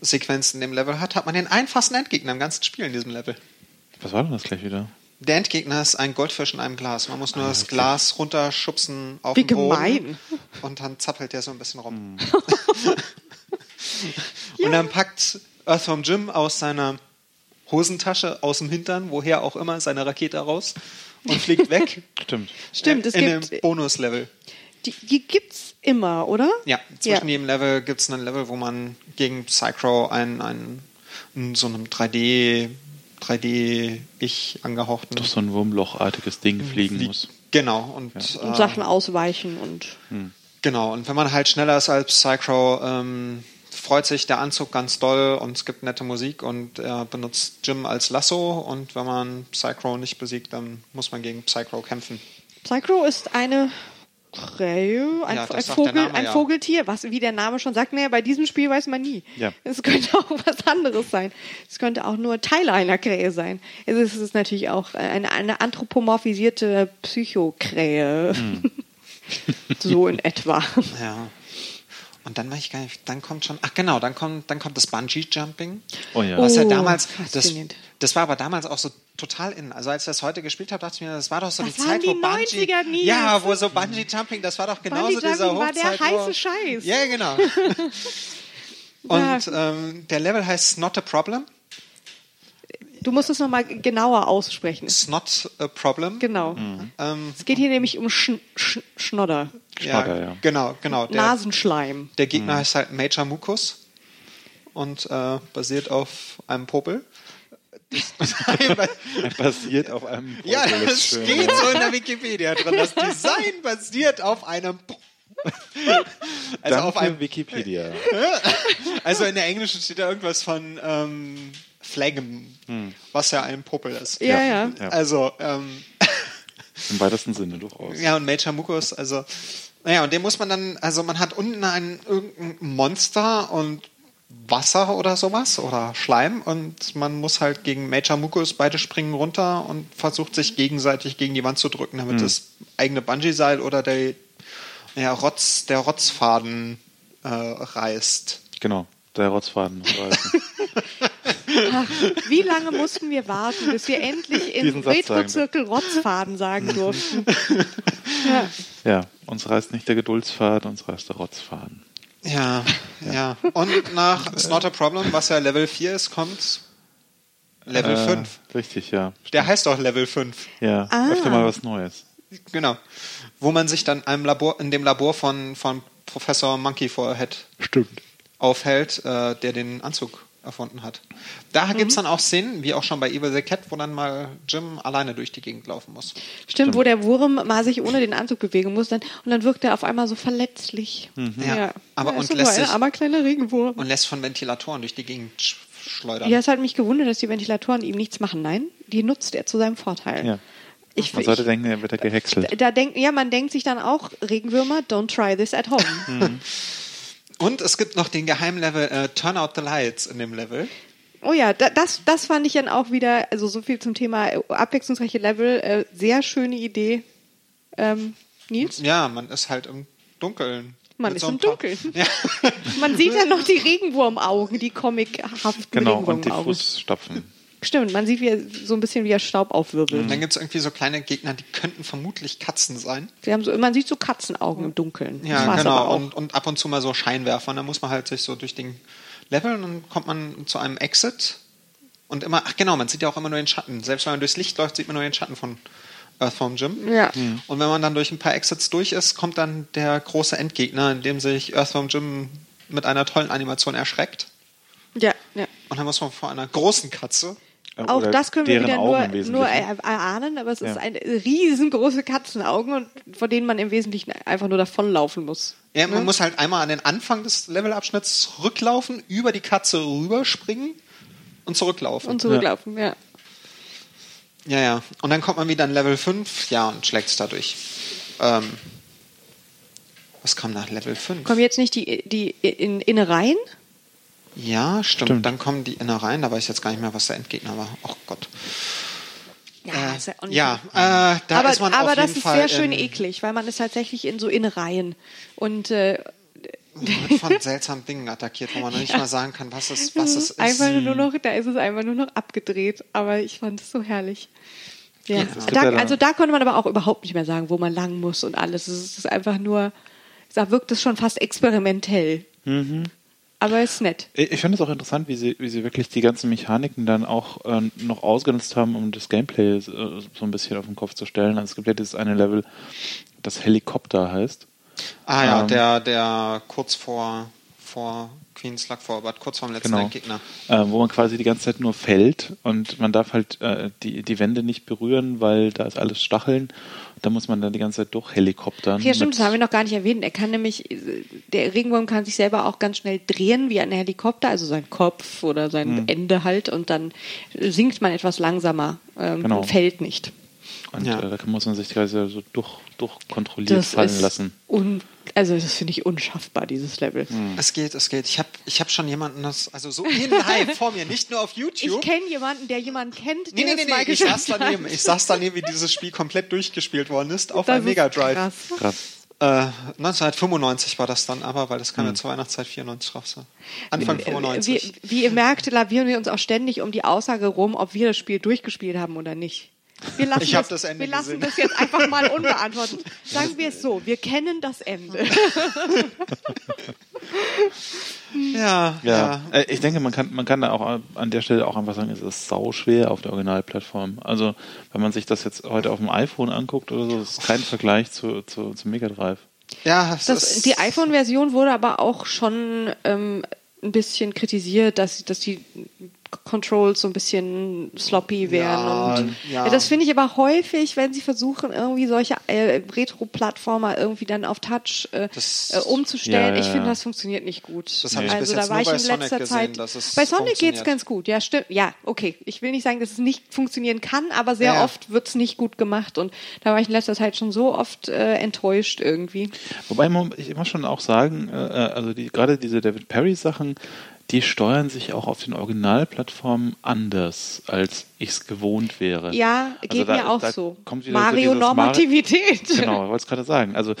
Sequenzen in dem Level hat, hat man den einfachsten Endgegner im ganzen Spiel in diesem Level. Was war denn das gleich wieder? Der Endgegner ist ein Goldfisch in einem Glas. Man muss nur das okay. Glas runterschubsen auf Wie den Boden. gemein. Und dann zappelt der so ein bisschen rum. Hm. (laughs) Und dann packt Earthworm Jim aus seiner Hosentasche, aus dem Hintern, woher auch immer, seine Rakete raus und fliegt weg. (laughs) Stimmt. Stimmt, es in gibt, dem Bonuslevel. die, die gibt's immer, oder? Ja, zwischen Ja. jedem Level gibt es einen Level, wo man gegen Psychro einen, einen in so einem 3D, 3D-Ich angehauchten Doch so ein Wurmlochartiges Ding fliegen Flie- muss. Genau, und, Und äh, Sachen ausweichen und genau, und wenn man halt schneller ist als Psychro, ähm, freut sich der Anzug ganz doll und es gibt nette Musik und er benutzt Jim als Lasso und wenn man Psychro nicht besiegt, dann muss man gegen Psychro kämpfen. Psychro ist eine Krähe, ein, Ja, ein, Vogel, Name, ein ja. Vogeltier, was wie der Name schon sagt, naja, bei diesem Spiel weiß man nie. Ja. Es könnte (laughs) auch was anderes sein. Es könnte auch nur Teile einer Krähe sein. Also es ist natürlich auch eine, eine anthropomorphisierte Psychokrähe. Hm. (laughs) so in etwa. Ja. Und dann weiß ich gar nicht, dann kommt schon, ach genau, dann kommt, dann kommt das Bungee-Jumping. Oh ja. Was ja Oh, damals, das, das war aber damals auch so total in. Also als ich das heute gespielt habe, dachte ich mir, das war doch so Das die waren Zeit, die wo Bungee, 90er, Nils. ja, wo so Bungee Jumping, das war doch genauso dieser Jumping war der Hochzeit, wo, heiße Scheiß. Ja, genau. (laughs) (laughs) Und ähm, der Level heißt Not a Problem. Du musst es nochmal genauer aussprechen. It's not a problem. Genau. Ähm, Es geht hier nämlich um Sch Sch Schnodder, Schnodder, ja. Genau, genau. Der, Nasenschleim. der Gegner heißt halt Major Mucus und äh, basiert auf einem Popel. (laughs) Basiert auf einem Ja, Popel, das schön, steht ja. so in der Wikipedia drin. Das Design basiert auf einem. Po- (laughs) Also Danke auf einem. Wikipedia. (laughs) Also in der Englischen steht da irgendwas von ähm, Flaggen, was ja ein Popel ist. Ja, ja. Ja. Also ähm, (laughs) Im weitesten Sinne durchaus. ja und Major Mucus, also naja und den muss man dann, also man hat unten ein irgendein Monster und Wasser oder sowas oder Schleim und man muss halt gegen Major Mucus beide springen runter und versucht sich gegenseitig gegen die Wand zu drücken, damit das eigene Bungee-Seil oder der, ja, Rotz, der Rotzfaden äh, reißt. Genau. Der Rotzfaden muss (laughs) reißen. Wie lange mussten wir warten, bis wir endlich in Retro-Zirkel Rotzfaden sagen durften? (laughs) ja. Ja, uns reißt nicht der Geduldsfaden, uns reißt der Rotzfaden. Ja, ja. Und nach It's Not a Problem, was ja Level 4 ist, kommt Level Äh, 5. Richtig, ja. Der heißt auch Level 5. Ja, Ah. öfter mal was Neues. Genau. Wo man sich dann einem Labor, in dem Labor von, von Professor Monkey Forehead Stimmt. aufhält, äh, der den Anzug erfunden hat. Da gibt's dann auch Szenen, wie auch schon bei Evil the Cat, wo dann mal Jim alleine durch die Gegend laufen muss. Stimmt, wo der Wurm mal sich ohne den Anzug bewegen muss dann, und dann wirkt er auf einmal so verletzlich. Ja. Aber ja, und lässt ein sich- armer kleiner Regenwurm. Und lässt von Ventilatoren durch die Gegend sch schleudern. Ja, es hat mich gewundert, dass die Ventilatoren ihm nichts machen. Nein, die nutzt er zu seinem Vorteil. Ja. Ich, Man sollte ich, denken, er wird da gehäckselt. da denkt, ja, man denkt sich dann auch, Regenwürmer, don't try this at home. (laughs) Und es gibt noch den Geheimlevel äh, Turn Out the Lights in dem Level. Oh ja, da, das, das fand ich dann auch wieder, also so viel zum Thema äh, abwechslungsreiche Level, äh, sehr schöne Idee. Ähm, Nils? Ja, man ist halt im Dunkeln. Man ist so im Dunkeln. (laughs) Ja. Man sieht ja noch die Regenwurmaugen, die comichaften Genau, und die Regenwurmaugen. Fußstapfen. Stimmt, man sieht wie er, so ein bisschen wie er Staub aufwirbelt. Und dann gibt es irgendwie so kleine Gegner, die könnten vermutlich Katzen sein. Sie haben so, man sieht so Katzenaugen im Dunkeln. Ja, genau. Und, und ab und zu mal so Scheinwerfer. Und dann muss man halt sich so durch den Level und dann kommt man zu einem Exit. Und immer, ach genau, man sieht ja auch immer nur den Schatten. Selbst wenn man durchs Licht läuft, sieht man nur den Schatten von Earthworm Jim. Ja. Und wenn man dann durch ein paar Exits durch ist, kommt dann der große Endgegner, in dem sich Earthworm Jim mit einer tollen Animation erschreckt. ja, ja. Und dann muss man vor einer großen Katze. Auch Oder das können wir wieder Augen nur, nur er- erahnen, aber es ist Ja. ein riesengroße Katzenaugen und vor denen man im Wesentlichen einfach nur davonlaufen muss. Ja, man muss halt einmal an den Anfang des Levelabschnitts rücklaufen, über die Katze rüberspringen und zurücklaufen. Und zurücklaufen, ja. Ja, ja. Und dann kommt man wieder in Level 5, ja, und schlägt es dadurch. Ähm, was kam nach Level 5? Kommen jetzt nicht die, die in Innereien? Ja, stimmt. Stimmt. Dann kommen die Innereien, da weiß ich jetzt gar nicht mehr, was der Endgegner war. Oh Gott. Ja, ist ja Ja, äh, da aber ist man aber auf das jeden ist Fall sehr schön eklig, weil man ist tatsächlich in so Innereien. Und äh, wird von (laughs) seltsamen Dingen attackiert, wo man noch nicht mal sagen kann, was es, was es ist. einfach nur noch, da ist es einfach nur noch abgedreht. Aber ich fand es so herrlich. Ja. Ja da- also da konnte man aber auch überhaupt nicht mehr sagen, wo man lang muss und alles. Es ist einfach nur, da wirkt es schon fast experimentell. Mhm. Aber ist nett. Ich finde es auch interessant, wie sie, wie sie wirklich die ganzen Mechaniken dann auch äh, noch ausgenutzt haben, um das Gameplay äh, so ein bisschen auf den Kopf zu stellen. Also es gibt ja dieses eine Level, das Helikopter heißt. ah ja, ähm, der, der kurz vor, vor Queen's Luck Forward, kurz vor dem letzten Genau. Endgegner. Äh, wo man quasi die ganze Zeit nur fällt und man darf halt äh, die, die Wände nicht berühren, weil da ist alles Stacheln. Da muss man dann die ganze Zeit durchhelikoptern. Ja, stimmt, das haben wir noch gar nicht erwähnt. Er kann nämlich, der Regenwurm kann sich selber auch ganz schnell drehen wie ein Helikopter, also sein Kopf oder sein Hm. Ende halt und dann sinkt man etwas langsamer ähm, Genau. und fällt nicht. Und Ja. äh, da muss man sich quasi so durch, durchkontrolliert Das fallen ist lassen. Un also das finde ich unschaffbar, dieses Level. Hm. Es geht, es geht. Ich habe ich hab schon jemanden, das, also so in live (laughs) vor mir, nicht nur auf Ich YouTube. kenne jemanden, der jemanden kennt, Nee, der nee, nee, nee, ich saß daneben. hat. Ich saß daneben, wie dieses Spiel komplett durchgespielt worden ist, auf Das einem Mega Drive. krass. Krass. Äh, 1995 war das dann aber, weil das Hm. kam ja zur Weihnachtszeit 94 raus. so. Anfang Wie, 95. wie ihr merkt, lavieren wir uns auch ständig um die Aussage rum, ob wir das Spiel durchgespielt haben oder nicht. Wir lassen, Ich hab das Ende wir lassen gesehen. das jetzt einfach mal (laughs) unbeantwortet. Sagen wir es so, wir kennen das Ende. (laughs) Ja, ja. Ja, Äh, ich denke, man kann, man kann da auch an der Stelle auch einfach sagen, es ist sau schwer auf der Originalplattform. Also, wenn man sich das jetzt heute auf dem iPhone anguckt oder so, das ist kein Vergleich zu, zu, zu Mega Drive. Ja, es Das, ist, die iPhone-Version wurde aber auch schon ähm, ein bisschen kritisiert, dass, dass die Controls so ein bisschen sloppy wären. Ja, und ja. Das finde ich aber häufig, wenn sie versuchen, irgendwie solche äh, Retro-Plattformer irgendwie dann auf Touch äh, Das- äh, umzustellen. Ja, ja, ich finde, das funktioniert nicht gut. Das habe ich also bis da jetzt war ich bei in Sonic letzter gesehen, Zeit. es bei Sonic geht's funktioniert. ganz gut. Ja, stimmt. Ja, okay. Ich will nicht sagen, dass es nicht funktionieren kann, aber sehr Ja. oft wird's nicht gut gemacht. Und da war ich in letzter Zeit schon so oft äh, enttäuscht irgendwie. Wobei man, ich muss schon auch sagen, äh, also die, gerade diese David Perry Sachen, die steuern sich auch auf den Originalplattformen anders, als ich es gewohnt wäre. Ja, Also geht da- mir auch so. kommt wieder so Mario-Normativität. (laughs) Genau, ich wollte es gerade sagen. Also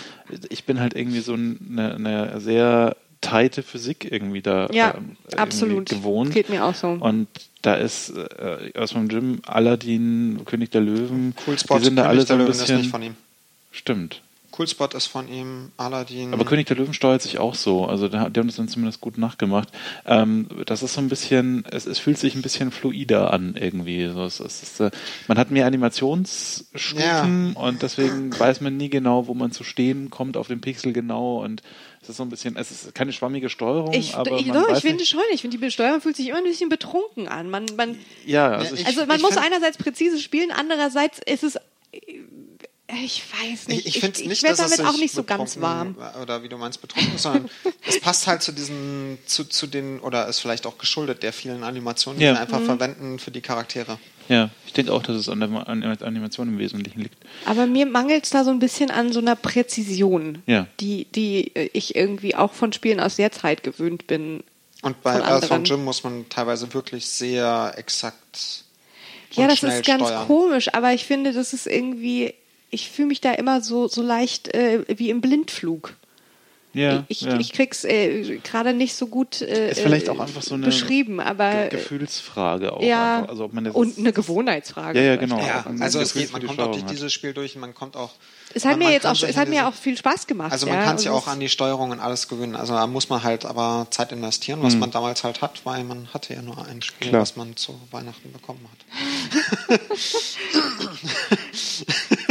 ich bin halt irgendwie so eine, eine sehr teite Physik irgendwie da Ja, irgendwie absolut. gewohnt. Geht mir auch so. Und da ist äh, aus dem Gym Aladdin, König der Löwen, Cool Spot, die sind da König alle so der ein Löwen bisschen. ist nicht von ihm. Stimmt. Cool Spot ist von ihm, Aladdin. Aber König der Löwen steuert sich auch so. Also die haben das dann zumindest gut nachgemacht. Ähm, das ist so ein bisschen, es, es fühlt sich ein bisschen fluider an irgendwie. So, es, es ist, äh, man hat mehr Animationsstufen und deswegen weiß man nie genau, wo man zu stehen kommt auf dem Pixel genau und es ist so ein bisschen, es ist keine schwammige Steuerung, Ich, aber ich, man doch, ich weiß finde nicht, schon. Ich finde, die Besteuerung fühlt sich immer ein bisschen betrunken an. Man, man, ja, also Ja, ich, also man ich muss einerseits präzise spielen, andererseits ist es Ich weiß nicht. Ich, ich finde ich, nicht, werd dass es damit auch nicht so ganz warm. Oder wie du meinst, betrunken, sondern (laughs) es passt halt zu diesen, zu, zu den, oder ist vielleicht auch geschuldet der vielen Animationen, die Ja. wir Mhm. einfach verwenden für die Charaktere. Ja, ich denke auch, dass es an der an der Animation im Wesentlichen liegt. Aber mir mangelt es da so ein bisschen an so einer Präzision, Ja. die, die äh, ich irgendwie auch von Spielen aus der Zeit gewöhnt bin. Und bei Von Earthbound. Jim muss man teilweise wirklich sehr exakt Ja, das ist ganz steuern. komisch, aber ich finde, das ist irgendwie, ich fühle mich da immer so, so leicht äh, wie im Blindflug. Ja, ich, ja. ich krieg's äh, gerade nicht so gut äh, Ist vielleicht äh, auch einfach so eine beschrieben, aber Ge- Gefühlsfrage auch. ja einfach. Also ob man das und eine Gewohnheitsfrage. Ja, ja, genau. Ja, also es geht, man kommt auch durch dieses Spiel durch und man kommt auch. Es hat man- mir man jetzt auch, es hat mir auch viel Spaß gemacht. Also man ja, kann sich und auch an die Steuerung und alles gewöhnen. Also da muss man halt aber Zeit investieren, was man damals halt hat, weil man hatte ja nur ein Spiel, Klar. was man zu Weihnachten bekommen hat. (laughs)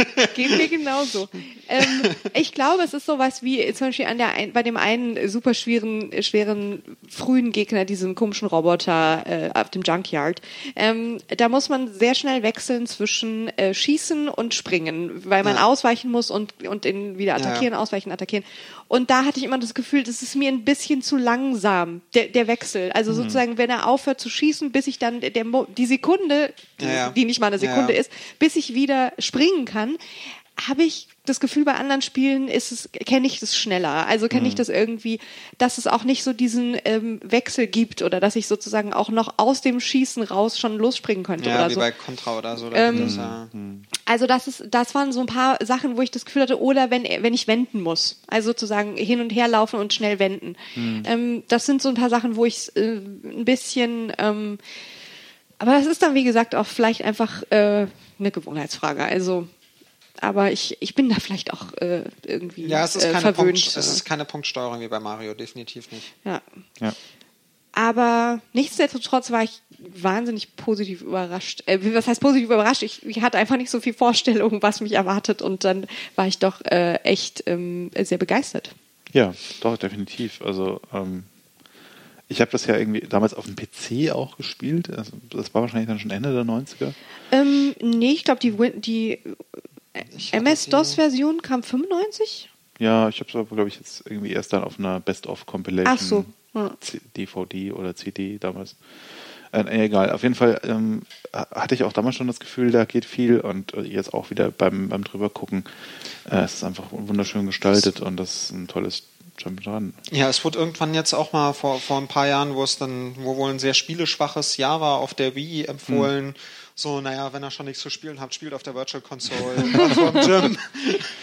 (laughs) (laughs) (laughs) Geht mir genauso. ähm, ich glaube, es ist sowas wie zum Beispiel an der ein, bei dem einen super schweren, schweren frühen Gegner, diesem komischen Roboter äh, auf dem Junkyard. Ähm, da muss man sehr schnell wechseln zwischen äh, Schießen und Springen, weil man Ja. ausweichen muss und, und den wieder attackieren, ausweichen, attackieren. Und da hatte ich immer das Gefühl, das ist mir ein bisschen zu langsam, der, der Wechsel. Also sozusagen, wenn er aufhört zu schießen, bis ich dann der, Mo- die Sekunde, Ja, ja. die nicht mal eine Ja, Sekunde ja. ist, bis ich wieder springen kann, habe ich das Gefühl, bei anderen Spielen ist es, kenne ich das schneller. Also kenne Mhm. ich das irgendwie, dass es auch nicht so diesen ähm, Wechsel gibt oder dass ich sozusagen auch noch aus dem Schießen raus schon losspringen könnte Ja, oder wie so. bei Contra oder so. Da Ähm, es ja, Also das ist, das waren so ein paar Sachen, wo ich das Gefühl hatte, oder wenn, wenn ich wenden muss, also sozusagen hin und her laufen und schnell wenden. Ähm, das sind so ein paar Sachen, wo ich äh, ein bisschen, ähm, aber das ist dann wie gesagt auch vielleicht einfach äh, eine Gewohnheitsfrage. Also, aber ich, ich bin da vielleicht auch äh, irgendwie ja, es ist, äh, keine verwöhnt. Punkt, es ist keine Punktsteuerung wie bei Mario, definitiv nicht. ja. Ja. Aber nichtsdestotrotz war ich wahnsinnig positiv überrascht. Äh, was heißt positiv überrascht? Ich, ich hatte einfach nicht so viel Vorstellung, was mich erwartet und dann war ich doch äh, echt ähm, sehr begeistert. Ja, doch, definitiv. Also, ähm, ich habe das ja irgendwie damals auf dem PC auch gespielt. Also, das war wahrscheinlich dann schon Ende der 90er. Ähm, nee, ich glaube, die, Win- die äh, MS-DOS-Version kam 95? Ja, ich habe es aber, glaube ich, jetzt irgendwie erst dann auf einer Best-of-Compilation Ach so, ja. DVD oder CD damals. Äh, egal, auf jeden Fall ähm, ha- hatte ich auch damals schon das Gefühl, da geht viel und äh, jetzt auch wieder beim, beim drüber gucken. Äh, es ist einfach wunderschön gestaltet und das ist ein tolles Jump'n'Run. Ja, es wurde irgendwann jetzt auch mal vor, vor ein paar Jahren, wo es dann, wo wohl ein sehr spieleschwaches Jahr war, auf der Wii empfohlen. So, naja, wenn ihr schon nichts zu spielen habt, spielt auf der Virtual Console (laughs) Gym.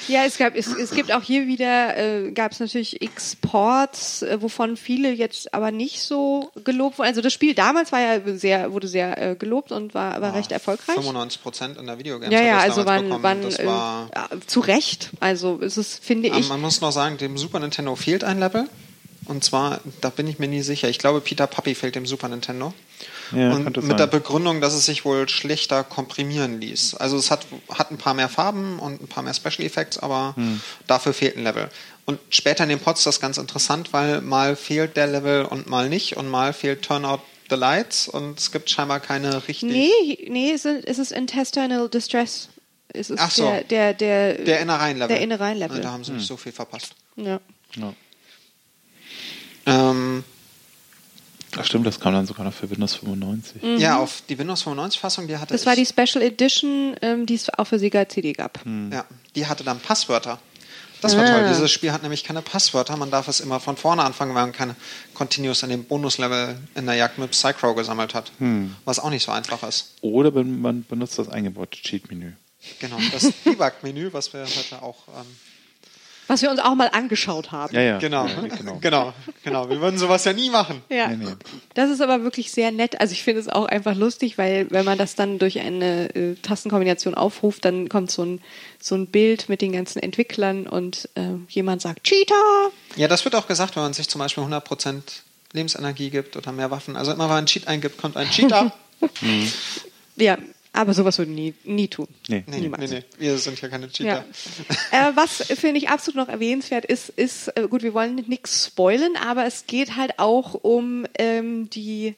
Ja, es gab, es, es gibt auch hier wieder, äh, gab es natürlich X-Ports, äh, wovon viele jetzt aber nicht so gelobt wurden. Also das Spiel damals war ja sehr, wurde sehr äh, gelobt und war, war recht erfolgreich. 95 Prozent in der Videogames Ja, ja, also wann das äh, war, ja, zu Recht. Also es ist, finde ich, man muss noch sagen, dem Super Nintendo fehlt ein Level. Und zwar, da bin ich mir nie sicher. Ich glaube, Peter Puppy fehlt dem Super Nintendo. Ja, und mit sein. der Begründung, dass es sich wohl schlechter komprimieren ließ. Also es hat, hat ein paar mehr Farben und ein paar mehr Special Effects, aber Hm. dafür fehlt ein Level. Und später in den Pods ist das ganz interessant, weil mal fehlt der Level und mal nicht und mal fehlt Turnout the Lights und es gibt scheinbar keine richtig. nee, nee, es ist, es ist Intestinal Distress. Es ist Ach so. der, der, der, Der Innereien-Level. Der Innereien-Level. Da haben sie Hm. nicht so viel verpasst. ja. Ja. Ähm, Ach stimmt, das kam dann sogar noch für Windows 95. Ja, auf die Windows 95 Fassung, die hatte Das war die ich. Special Edition, ähm, die es auch für Sega CD gab. Ja, die hatte dann Passwörter. Das war Ah. toll. Dieses Spiel hat nämlich keine Passwörter. Man darf es immer von vorne anfangen, weil man keine Continuous an dem Bonuslevel in der Jagd mit Psychro gesammelt hat. Was auch nicht so einfach ist. Oder man benutzt das eingebaute Cheat-Menü. Genau, das Debug-Menü, was wir heute auch. Ähm, Was wir uns auch mal angeschaut haben. Ja, ja. genau, Ja, genau. genau, genau. Wir würden sowas ja nie machen. Ja. Nee, nee. Das ist aber wirklich sehr nett. Also ich finde es auch einfach lustig, weil wenn man das dann durch eine äh, Tastenkombination aufruft, dann kommt so ein, so ein Bild mit den ganzen Entwicklern und äh, jemand sagt Cheater. Ja, das wird auch gesagt, wenn man sich zum Beispiel 100% Lebensenergie gibt oder mehr Waffen. Also immer, wenn man einen Cheat eingibt, kommt ein Cheater. (laughs) Ja, aber sowas würde nie, nie tun. Nee. Nee, nee, Niemals. nee, wir sind ja keine Ja. Cheater. äh, was finde ich absolut noch erwähnenswert ist, ist, äh, gut, wir wollen nichts spoilen, aber es geht halt auch um ähm, die.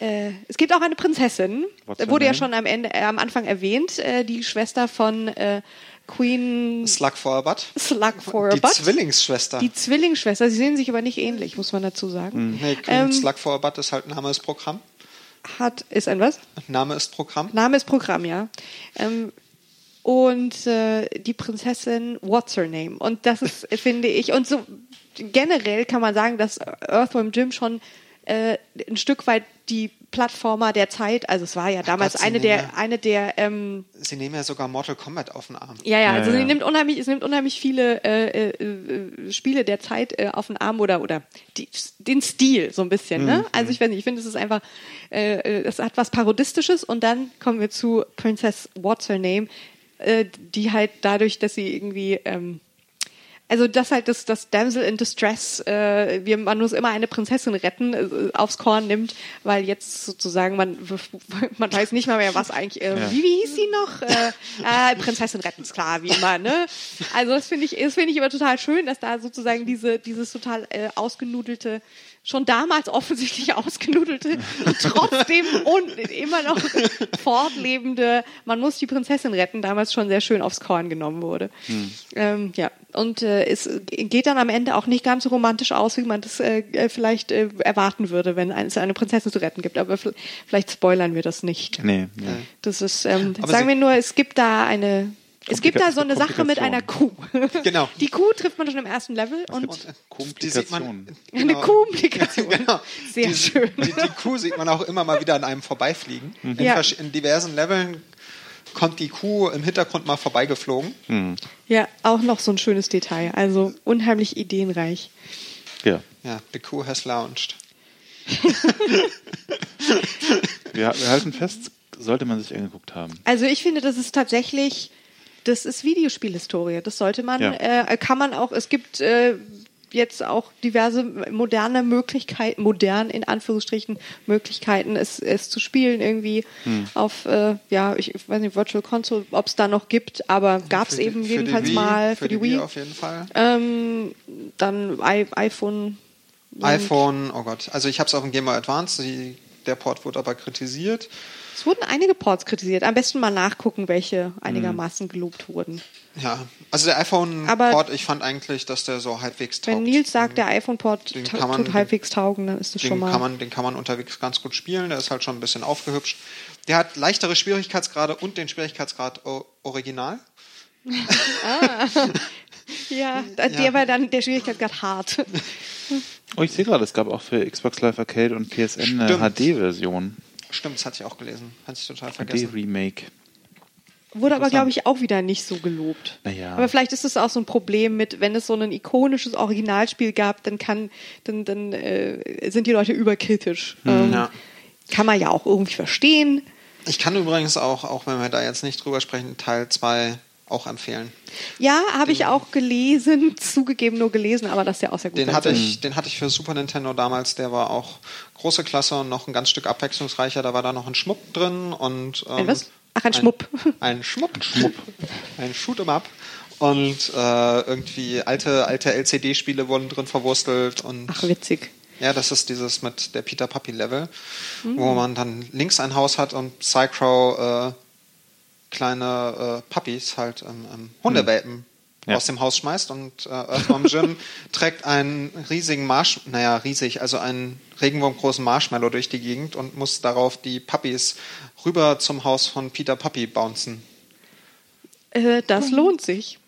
Äh, es gibt auch eine Prinzessin, What's her wurde ja name? schon am Ende, äh, am Anfang erwähnt, äh, die Schwester von äh, Queen Slug for a Butt. Slug for a Die. Zwillingsschwester. Die Zwillingsschwester. Sie sehen sich aber nicht ähnlich, muss man dazu sagen. nee, Queen Ähm, Slug for a Butt ist halt Name ist Programm. Hat, ist ein was? Name ist Programm. Name ist Programm, ja. Ähm, und äh, die Prinzessin What's Her Name. Und das ist, (laughs) finde ich, und so generell kann man sagen, dass Earthworm Jim schon äh, ein Stück weit die Plattformer der Zeit, also es war ja damals Gott, eine der, ja- eine der ähm, Sie nehmen ja sogar Mortal Kombat auf den Arm. ja, ja, Ja, also ja. sie nimmt unheimlich, es nimmt unheimlich viele äh, äh, äh, Spiele der Zeit äh, auf den Arm oder oder die, den Stil so ein bisschen. Ne? Also ich weiß nicht, ich finde, es ist einfach, äh, äh, es hat was parodistisches und dann kommen wir zu Princess What's Her Name, äh, die halt dadurch, dass sie irgendwie ähm, also das halt das, das Damsel in Distress, äh, wir, man muss immer eine Prinzessin retten, äh, aufs Korn nimmt, weil jetzt sozusagen man (laughs) man weiß nicht mal mehr, was eigentlich, äh, Ja. wie, wie hieß sie noch? Äh, äh, Prinzessin retten, ist klar, wie immer, ne? Also das finde ich, das finde ich immer total schön, dass da sozusagen diese, dieses total äh, ausgenudelte, schon damals offensichtlich (laughs) ausgenudelte und trotzdem und immer noch fortlebende, man muss die Prinzessin retten, damals schon sehr schön aufs Korn genommen wurde. Ähm, ja, und äh, es geht dann am Ende auch nicht ganz so romantisch aus, wie man das äh, äh, vielleicht äh, erwarten würde, wenn es eine Prinzessin zu retten gibt. Aber vielleicht spoilern wir das nicht. Nee, nee. Das ist, ähm, Aber sagen wir nur, es gibt da eine, es gibt da so eine Sache mit einer Kuh. (laughs) Genau. Die Kuh trifft man schon im ersten Level und Und Komplikation. die sieht man, eine Komplikation. (laughs) genau. Sehr die, schön. Die, die Kuh sieht man auch immer mal wieder an einem vorbeifliegen. In, Ja. versch- in diversen Leveln kommt die Kuh im Hintergrund mal vorbeigeflogen. Ja, auch noch so ein schönes Detail. Also unheimlich ideenreich. Ja. Ja, the Kuh has launched. (laughs) Wir, wir halten fest, sollte man sich angeguckt haben. Also ich finde, das ist tatsächlich, das ist Videospielhistorie. Das sollte man, Ja. äh, kann man auch, es gibt äh, jetzt auch diverse moderne Möglichkeiten, modern in Anführungsstrichen Möglichkeiten, es, es zu spielen irgendwie Hm. auf, äh, ja, ich weiß nicht, Virtual Console, ob es da noch gibt, aber gab es Für die- eben für die jedenfalls Wii, mal für, die Wii. auf jeden Fall. Ähm, dann I iPhone. iPhone, oh Gott. Also ich habe es auf dem Game Boy Advance, die, der Port wurde aber kritisiert. Es wurden einige Ports kritisiert. Am besten mal nachgucken, welche einigermaßen gelobt wurden. Ja, also der iPhone-Port, ich fand eigentlich, dass der so halbwegs taugt. Wenn Nils sagt, der iPhone-Port ta- kann man- tut halbwegs taugen, dann ist das den schon mal. kann, man, den kann man unterwegs ganz gut spielen, der ist halt schon ein bisschen aufgehübscht. Der hat leichtere Schwierigkeitsgrade und den Schwierigkeitsgrad Original. (laughs) ja, der war dann der Schwierigkeitsgrad hart. Oh, ich sehe gerade, es gab auch für Xbox Live Arcade und PSN eine Stimmt. HD-Version. Stimmt, das hatte ich auch gelesen. Hatte ich total vergessen. HD-Remake. Wurde aber, glaube ich, auch wieder nicht so gelobt. Naja. Aber vielleicht ist es auch so ein Problem mit, wenn es so ein ikonisches Originalspiel gab, dann kann, dann, dann äh, sind die Leute überkritisch. ähm, ja. Kann man ja auch irgendwie verstehen. Ich kann übrigens auch, auch wenn wir da jetzt nicht drüber sprechen, Teil 2 auch empfehlen. Ja, habe ich auch gelesen, (laughs) zugegeben nur gelesen, aber das ist ja auch sehr gut. Den hatte, ich, den hatte ich für Super Nintendo damals, der war auch große Klasse und noch ein ganz Stück abwechslungsreicher. Da war da noch ein Schmuck drin und. Ähm, Ein was? Ach, ein Schmupp. Ein Schmupp. Schmupp. Ein Shoot'em Up. Und äh, irgendwie alte, alte LCD-Spiele wurden drin verwurstelt und. Ach, witzig. Ja, das ist dieses mit der Peter Puppy Level, wo man dann links ein Haus hat und Psychro äh, kleine äh, Puppies halt ähm, ähm, Hundewelpen Ja. aus dem Haus schmeißt und äh, Earthworm Jim (laughs) trägt einen riesigen Marsh, naja, riesig, also einen regenwurmgroßen Marshmallow durch die Gegend und muss darauf die Puppies rüber zum Haus von Peter Puppy bouncen. Äh, das lohnt sich.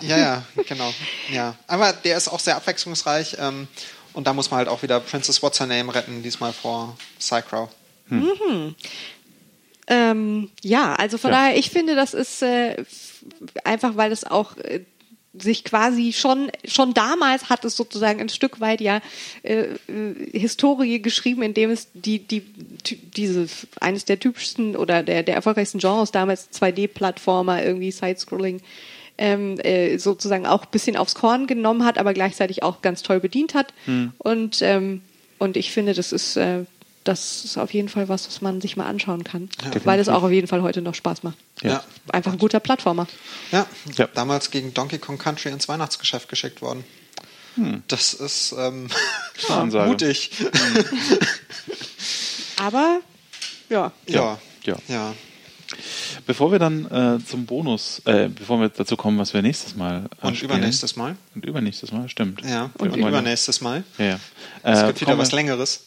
Ja, ja, genau. Ja. Aber der ist auch sehr abwechslungsreich. Ähm, und da muss man halt auch wieder Princess What's Her Name retten, diesmal vor Psychro. Ähm, ja, also von Ja. daher, ich finde, das ist äh, einfach, weil es auch äh, sich quasi schon schon damals hat es sozusagen ein Stück weit ja äh, äh, Historie geschrieben, indem es die die ty- diese eines der typischsten oder der der erfolgreichsten Genres damals 2D-Plattformer irgendwie Side-Scrolling ähm, äh, sozusagen auch ein bisschen aufs Korn genommen hat, aber gleichzeitig auch ganz toll bedient hat. Und ähm, und ich finde, das ist äh, das ist auf jeden Fall was, was man sich mal anschauen kann, weil es auch auf jeden Fall heute noch Spaß macht. Ja. Einfach ein guter Plattformer. Ja. Ja. damals gegen Donkey Kong Country ins Weihnachtsgeschäft geschickt worden. Das ist ähm, (laughs) mutig. Aber ja, Ja. Ja. ja. Bevor wir dann äh, zum Bonus, äh, bevor wir dazu kommen, was wir nächstes Mal äh, Und spielen. übernächstes Mal. Und übernächstes Mal, stimmt. Ja, und übernächstes Mal. Ja, ja. Es Äh, gibt wieder was Längeres.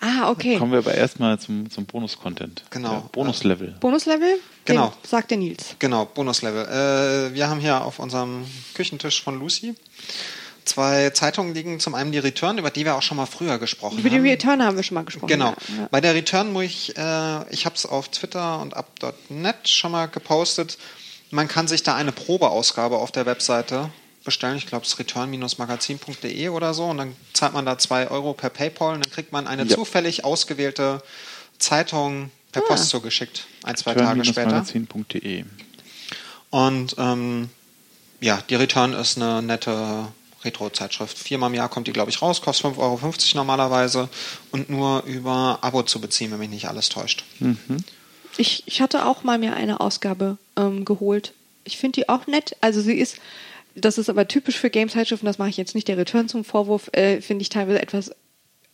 Ah, okay. Kommen wir aber erstmal zum, zum Bonus-Content. Genau. Ja, Bonus-Level. Bonuslevel? Genau. Den sagt der Nils. Genau, Bonuslevel. Äh, wir haben hier auf unserem Küchentisch von Lucy zwei Zeitungen liegen. Zum einen die Return, über die wir auch schon mal früher gesprochen Über haben. die Return haben wir schon mal gesprochen. Genau. Ja, ja. Bei der Return muss ich, äh, ich habe es auf Twitter und up.net schon mal gepostet. Man kann sich da eine Probeausgabe auf der Webseite bestellen. Ich glaube, es ist return-magazin.de oder so. Und dann zahlt man da zwei Euro per PayPal und dann kriegt man eine Ja. zufällig ausgewählte Zeitung per Post zugeschickt. Ein, zwei Tage später. Magazin.de. Und ähm, ja, die Return ist eine nette Retro-Zeitschrift. Viermal im Jahr kommt die, glaube ich, raus, kostet 5,50 Euro normalerweise und nur über Abo zu beziehen, wenn mich nicht alles täuscht. Ich, ich hatte auch mal mir eine Ausgabe ähm, geholt. Ich finde die auch nett. Also sie ist, das ist aber typisch für Game-Zeitschriften, das mache ich jetzt nicht der Return zum Vorwurf, äh, finde ich teilweise etwas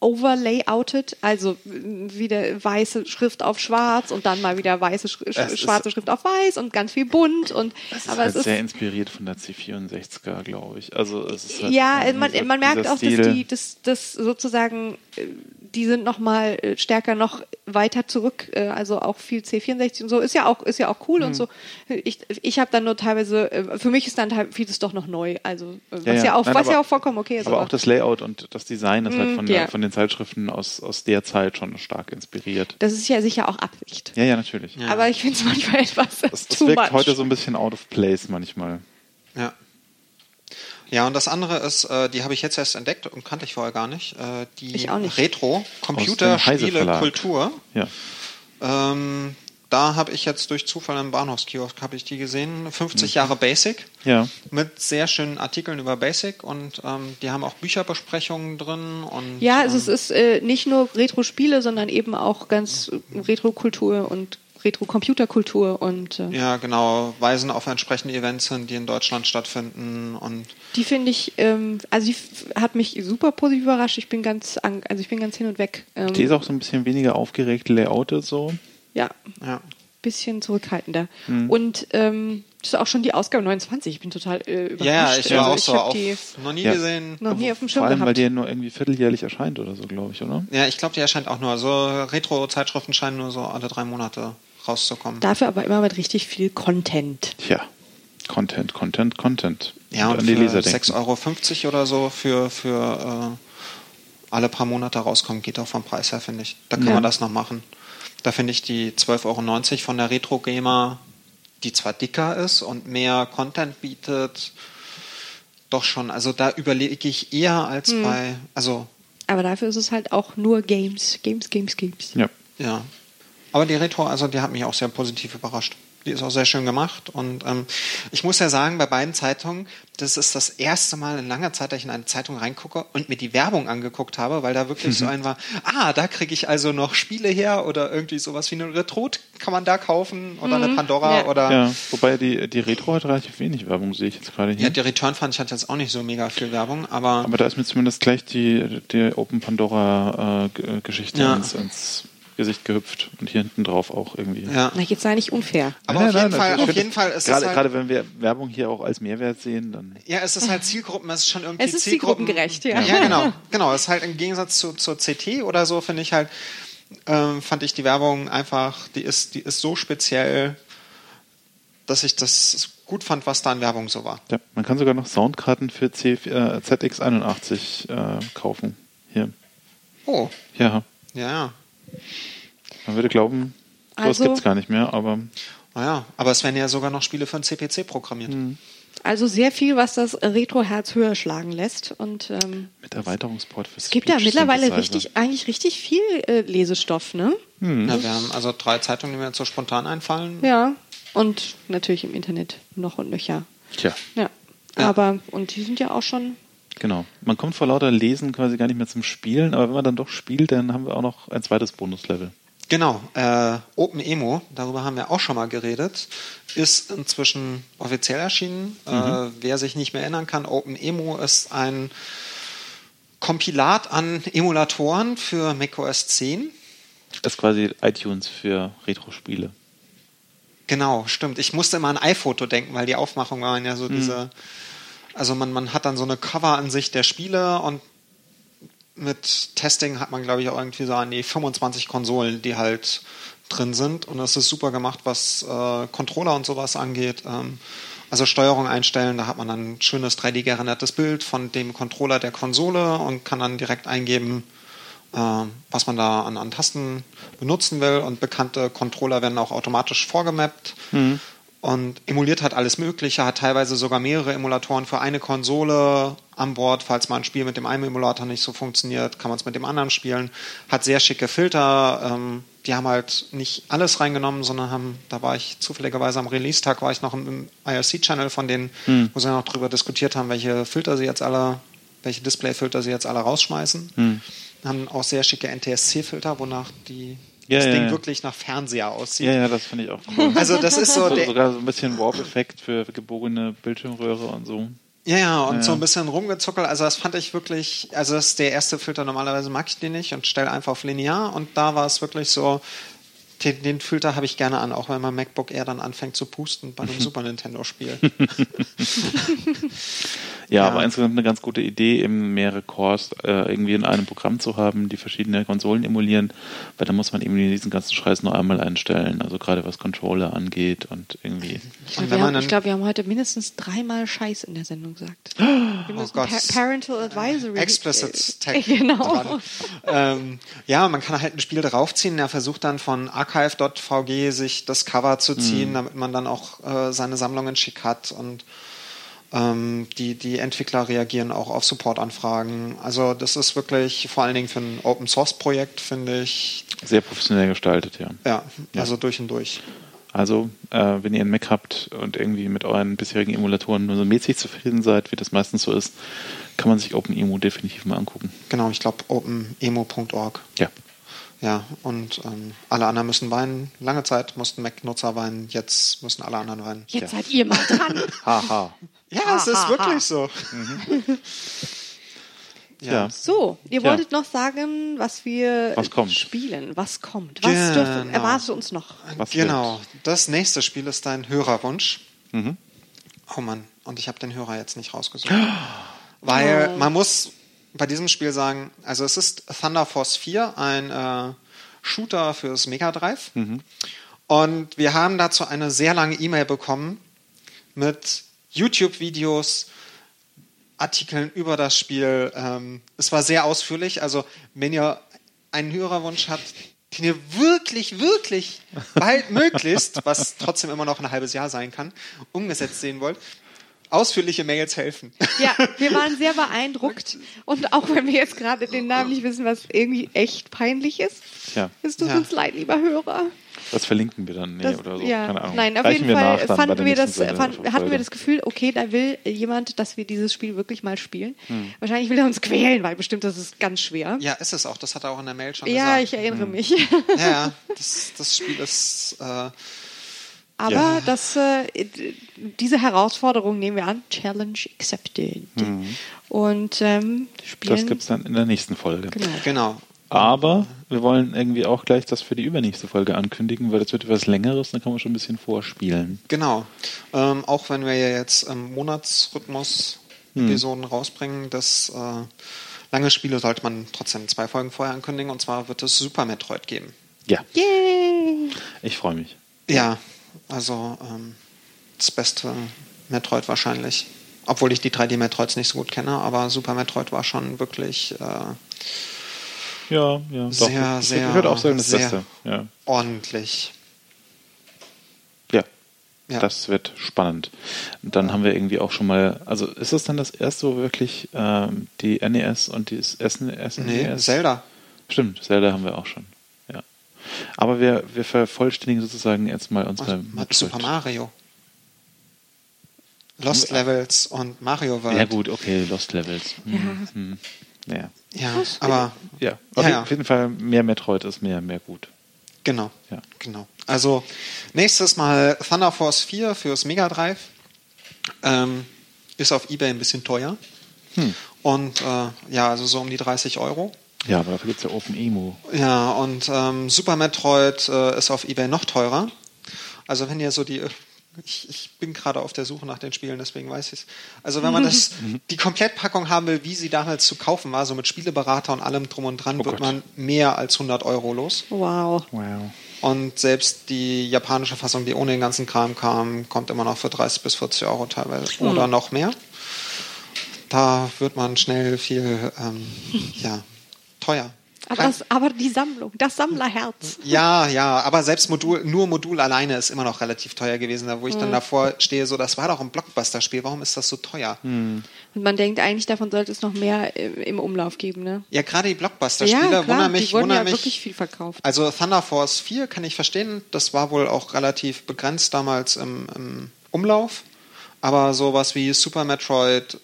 overlayoutet, also äh, wieder weiße Schrift auf schwarz und dann mal wieder weiße Sch Es schwarze Schrift auf weiß und ganz viel bunt und Das ist aber halt es ist sehr inspiriert von der C64er, glaube ich. Also es ist halt ja, man, man merkt auch, dass die, dass sozusagen, äh, die sind noch mal äh, stärker noch weiter zurück, äh, also auch viel C64 und so, ist ja auch, ist ja auch cool Hm. und so. Ich, ich habe dann nur teilweise, äh, für mich ist dann teil- vieles doch noch neu, also äh, was Ja, ja, ja. auch, Nein, was ja aber- auch vollkommen okay ist. Aber auch das Layout und das Design ist halt Mm, von, ja. der, von den Zeitschriften aus, aus der Zeit schon stark inspiriert. das ist ja sicher auch Absicht. Ja, ja, natürlich. Ja. Aber ich finde es manchmal (laughs) etwas Das, das too wirkt much. heute so ein bisschen out of place manchmal. Ja. Ja, und das andere ist, äh, die habe ich jetzt erst entdeckt und kannte ich vorher gar nicht, äh, die Ich auch nicht. Retro Computerspiele Verlag. Kultur. Ja. Ähm, da habe ich jetzt durch Zufall im Bahnhofskiosk habe ich die gesehen. 50 Mhm. Jahre Basic. Ja. Mit sehr schönen Artikeln über Basic und ähm, die haben auch Bücherbesprechungen drin und Ja, also es ähm, ist äh, nicht nur Retro-Spiele, sondern eben auch ganz Retro-Kultur und Retro-Computerkultur und äh, ja genau weisen auf entsprechende Events hin, die in Deutschland stattfinden und Die finde ich, ähm, also die hat mich super positiv überrascht. Ich bin ganz, an, also ich bin ganz hin und weg. Ähm, Die ist auch so ein bisschen weniger aufgeregt layoutet so. ja, ja. bisschen zurückhaltender. Hm. Und ähm, das ist auch schon die Ausgabe 29. Ich bin total äh, überrascht. Ja, ich war also auch so hab auf, die noch nie Ja. gesehen. noch nie auf dem Schirm Vor allem, weil gehabt. die ja nur irgendwie vierteljährlich erscheint oder so, glaube ich, oder? Ja, ich glaube, die erscheint auch nur. So Retro-Zeitschriften scheinen nur so alle drei Monate rauszukommen. Dafür aber immer mit richtig viel Content. Tja. Content, Content, Content. Ja, und die für Leser denken. 6,50 Euro oder so für, für äh, alle paar Monate rauskommen, geht auch vom Preis her, finde ich. Da kann Ja. man das noch machen. Da finde ich die 12,90 Euro von der Retro Gamer, die zwar dicker ist und mehr Content bietet, doch schon. Also da überlege ich eher als Hm. bei, also Aber dafür ist es halt auch nur Games. Games, Games, Games. Ja. Ja. Aber die Retro, also die hat mich auch sehr positiv überrascht. Die ist auch sehr schön gemacht. Und ähm, ich muss ja sagen, bei beiden Zeitungen, das ist das erste Mal in langer Zeit, dass ich in eine Zeitung reingucke und mir die Werbung angeguckt habe, weil da wirklich so ein war, ah, da kriege ich also noch Spiele her oder irgendwie sowas wie eine Retro kann man da kaufen oder eine Pandora Ja. oder ja. Wobei die, die Retro hat relativ wenig Werbung, sehe ich jetzt gerade hier. ja, die Return fand ich hat jetzt auch nicht so mega viel Werbung, aber, Aber da ist mir zumindest gleich die, die Open Pandora-Geschichte Ja. ins, ins Gesicht gehüpft und hier hinten drauf auch irgendwie. ja. Na, jetzt sei nicht unfair. Aber Nein, auf nein, jeden nein, Fall, auf jeden Fall ist gerade, es halt, gerade wenn wir Werbung hier auch als Mehrwert sehen, dann Ja, es ist halt Zielgruppen, es ist schon irgendwie Es ist Zielgruppen- zielgruppengerecht, ja. Ja, genau. (laughs) Genau, es ist halt im Gegensatz zu, zur CT oder so, finde ich halt, ähm, fand ich die Werbung einfach, die ist, die ist so speziell, dass ich das gut fand, was da an Werbung so war. ja, man kann sogar noch Soundkarten für C, äh, ZX81 äh, kaufen. Hier. Oh, Ja, ja, ja. Man würde glauben, sowas Also- gibt es gar nicht mehr, aber Naja, aber es werden ja sogar noch Spiele für den CPC programmiert. Also sehr viel, was das Retro-Herz höher schlagen lässt. Und ähm, mit Erweiterungsport für es gibt ja mittlerweile richtig, eigentlich richtig viel äh, Lesestoff, ne? Ja, wir haben also drei Zeitungen, die mir jetzt so spontan einfallen. Ja. Und natürlich im Internet noch und nöcher. Tja, Ja. Ja. Aber, und die sind ja auch schon. Genau. Man kommt vor lauter Lesen quasi gar nicht mehr zum Spielen, aber wenn man dann doch spielt, dann haben wir auch noch ein zweites Bonuslevel. Genau, äh, Open Emo, darüber haben wir auch schon mal geredet, ist inzwischen offiziell erschienen. Äh, wer sich nicht mehr erinnern kann, Open Emo ist ein Kompilat an Emulatoren für macOS 10. Das ist quasi iTunes für Retro-Spiele. Genau, stimmt. Ich musste immer an iPhoto denken, weil die Aufmachung waren ja so diese, also man, man hat dann so eine Cover-Ansicht der Spiele und mit Testing hat man, glaube ich, auch irgendwie so an die 25 Konsolen, die halt drin sind. Und das ist super gemacht, was äh, Controller und sowas angeht. Ähm, also Steuerung einstellen, da hat man dann ein schönes 3D gerendertes Bild von dem Controller der Konsole und kann dann direkt eingeben, äh, was man da an, an Tasten benutzen will. Und bekannte Controller werden auch automatisch vorgemappt. Und emuliert hat alles Mögliche, hat teilweise sogar mehrere Emulatoren für eine Konsole an Bord. Falls mal ein Spiel mit dem einen Emulator nicht so funktioniert, kann man es mit dem anderen spielen. Hat sehr schicke Filter. Ähm, die haben halt nicht alles reingenommen, sondern haben, da war ich zufälligerweise am Release-Tag, war ich noch im IRC-Channel von denen, wo sie noch drüber diskutiert haben, welche Filter sie jetzt alle, welche Display-Filter sie jetzt alle rausschmeißen. Haben auch sehr schicke NTSC-Filter, wonach die, Ja, das ja, Ding ja. wirklich nach Fernseher aussieht. Ja, ja, das finde ich auch cool. Also das ist so so, sogar so ein bisschen Warp-Effekt für gebogene Bildschirmröhre und so. Ja, ja, und Ja. so ein bisschen rumgezuckelt. Also das fand ich wirklich, also das ist der erste Filter, normalerweise mag ich den nicht und stelle einfach auf linear. Und da war es wirklich so, den, den Filter habe ich gerne an, auch wenn mein MacBook Air dann anfängt zu pusten bei einem Super Nintendo-Spiel. (laughs) Ja, Ja. aber insgesamt eine ganz gute Idee, eben mehrere Cores äh, irgendwie in einem Programm zu haben, die verschiedene Konsolen emulieren, weil dann muss man eben diesen ganzen Scheiß nur einmal einstellen, also gerade was Controller angeht und irgendwie. Ich Und glaube, wenn wir, man haben- ich glaub, wir haben heute mindestens dreimal Scheiß in der Sendung gesagt. Wir müssen Gott. pa Parental Advisory. Explicit äh, Tag. (laughs) Genau. ähm, ja, man kann halt ein Spiel draufziehen. Er versucht dann von archive.vg sich das Cover zu ziehen, damit man dann auch äh, seine Sammlungen schick hat und ähm, die, die Entwickler reagieren auch auf Supportanfragen. Also das ist wirklich vor allen Dingen für ein Open Source Projekt, finde ich, Sehr professionell gestaltet, ja. ja, Ja. also durch und durch. Also, äh, wenn ihr einen Mac habt und irgendwie mit euren bisherigen Emulatoren nur so mäßig zufrieden seid, wie das meistens so ist, kann man sich OpenEMU definitiv mal angucken. Genau, ich glaube openemo.org. Ja. Ja, und ähm, alle anderen müssen weinen. Lange Zeit mussten Mac-Nutzer weinen, jetzt müssen alle anderen weinen. Jetzt seid ihr mal dran. (laughs) Haha. Ja, es ist Ha, ha, wirklich ha. so. (laughs) Ja. So, ihr Tja. wolltet noch sagen, was wir Was kommt. spielen. Was kommt? Was Genau. dürfen, erwartet uns noch? Was genau. Das nächste Spiel ist dein Hörerwunsch. Mhm. Oh Mann, und ich habe den Hörer jetzt nicht rausgesucht. (gasps) Weil Oh. man muss bei diesem Spiel sagen, also es ist Thunder Force 4, ein äh, Shooter fürs Mega Drive. Mhm. Und wir haben dazu eine sehr lange E-Mail bekommen mit YouTube-Videos, Artikeln über das Spiel. Ähm, es war sehr ausführlich. Also, wenn ihr einen Hörerwunsch habt, den ihr wirklich, wirklich bald möglichst, was trotzdem immer noch ein halbes Jahr sein kann, umgesetzt sehen wollt, ausführliche Mails helfen. Ja, wir waren sehr beeindruckt. Und auch wenn wir jetzt gerade den Namen nicht wissen, was irgendwie echt peinlich ist, Tja, es tut Ja. uns leid, lieber Hörer. das verlinken wir dann nee, Das, oder so. ja, Keine Ahnung. nein, auf Reichen jeden Fall fanden wir das, Sendung- fand, hatten wir das Gefühl, okay, da will jemand, dass wir dieses Spiel wirklich mal spielen. Hm. Wahrscheinlich will er uns quälen, weil bestimmt das ist ganz schwer. Ja, ist es auch. Das hat er auch in der Mail schon Ja, gesagt. ich erinnere Hm. mich. Ja, (laughs) ja, das, das Spiel ist. Äh, Aber Ja. das, äh, diese Herausforderung nehmen wir an. Challenge accepted. Und ähm, spielen. Hm. Das gibt's dann in der nächsten Folge. Genau. genau. Aber wir wollen irgendwie auch gleich das für die übernächste Folge ankündigen, weil das wird etwas längeres, dann kann man schon ein bisschen vorspielen. Genau. Ähm, auch wenn wir ja jetzt im Monatsrhythmus Episoden rausbringen, das äh, lange Spiele sollte man trotzdem zwei Folgen vorher ankündigen. Und zwar wird es Super Metroid geben. Ja, Yay! ich freue mich. Ja, also ähm, das beste Metroid wahrscheinlich. Obwohl ich die 3D-Metroids nicht so gut kenne, aber Super Metroid war schon wirklich äh, Ja, ja. Doch, Sehr, ich, sehr, Ich würde auch sagen, das sehr- Beste. Ja. ordentlich. ja. Ja. Das wird spannend. Und dann haben wir irgendwie auch schon mal, also ist das dann das erste, wo wirklich ähm, die NES und die SNES? Nee, Zelda. Stimmt, Zelda haben wir auch schon. Aber wir, wir vervollständigen sozusagen jetzt mal unsere Und Super Mario. Lost Levels und Mario World. Ja gut, okay, Lost Levels. Hm, Ja. Hm. Ja. Ja, aber Ja, auf, Ja, ja. auf jeden Fall mehr Metroid ist mehr, mehr gut. genau. Ja. Genau. Also nächstes Mal Thunder Force 4 fürs Mega Drive. Ähm, ist auf Ebay ein bisschen teuer. Hm. Und äh, ja, also so um die 30 Euro. Ja, aber dafür gibt es ja Open Emo. Ja, und ähm, Super Metroid äh, ist auf Ebay noch teurer. Also wenn ihr so die, ich, ich bin gerade auf der Suche nach den Spielen, deswegen weiß ich es. Also wenn man das, (laughs) die Komplettpackung haben will, wie sie damals zu kaufen war, so mit Spieleberater und allem drum und dran, Oh wird Gott. man mehr als 100 Euro los. Wow. Wow. Und selbst die japanische Fassung, die ohne den ganzen Kram kam, kommt immer noch für 30 bis 40 Euro teilweise oder noch mehr. Da wird man schnell viel, ähm, (laughs) ja, teuer. Aber, das, aber die Sammlung, das Sammlerherz. (laughs) Ja, ja, aber selbst Modul, nur Modul alleine ist immer noch relativ teuer gewesen, da wo ich dann davor stehe, so, das war doch ein Blockbuster-Spiel, warum ist das so teuer? Und man denkt eigentlich, davon sollte es noch mehr im, Umlauf geben, ne? Ja, gerade die Ja, Blockbuster-Spiele klar, wundern mich, die wurden wundern ja mich. wirklich viel verkauft. Also Thunder Force 4 kann ich verstehen, das war wohl auch relativ begrenzt damals im, im Umlauf, aber sowas wie Super Metroid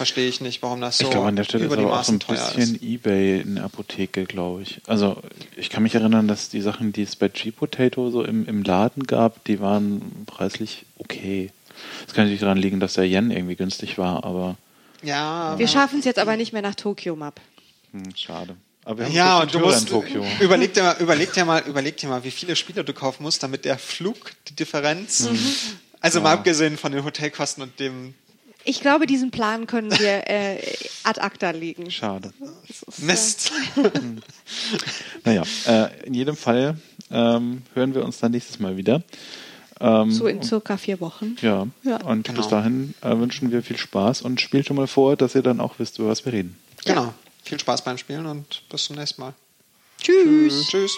verstehe ich nicht, warum das so Ich glaube, an der Stelle ist aber auch so ein bisschen ist. Ebay in der Apotheke, glaube ich. Also ich kann mich erinnern, dass die Sachen, die es bei G-Potato so im, im Laden gab, die waren preislich okay. Das kann natürlich daran liegen, dass der Yen irgendwie günstig war, aber Ja, Wir schaffen es jetzt aber nicht mehr nach Tokio Map. hm, schade. Aber wir haben ja, und du musst, in Tokio. überleg dir, mal, überleg, dir mal, überleg dir mal, wie viele Spiele du kaufen musst, damit der Flug, die Differenz, also mal abgesehen von den Hotelkosten und dem Ich glaube, diesen Plan können wir äh, ad acta legen. Schade. Mist. (laughs) Naja, äh, in jedem Fall ähm, hören wir uns dann nächstes Mal wieder. Ähm, So in circa vier Wochen. ja. Ja. und Genau. bis dahin äh, wünschen wir viel Spaß und spielt schon mal vor, dass ihr dann auch wisst, über was wir reden. Genau. Viel Spaß beim Spielen und bis zum nächsten Mal. Tschüss. Tschüss.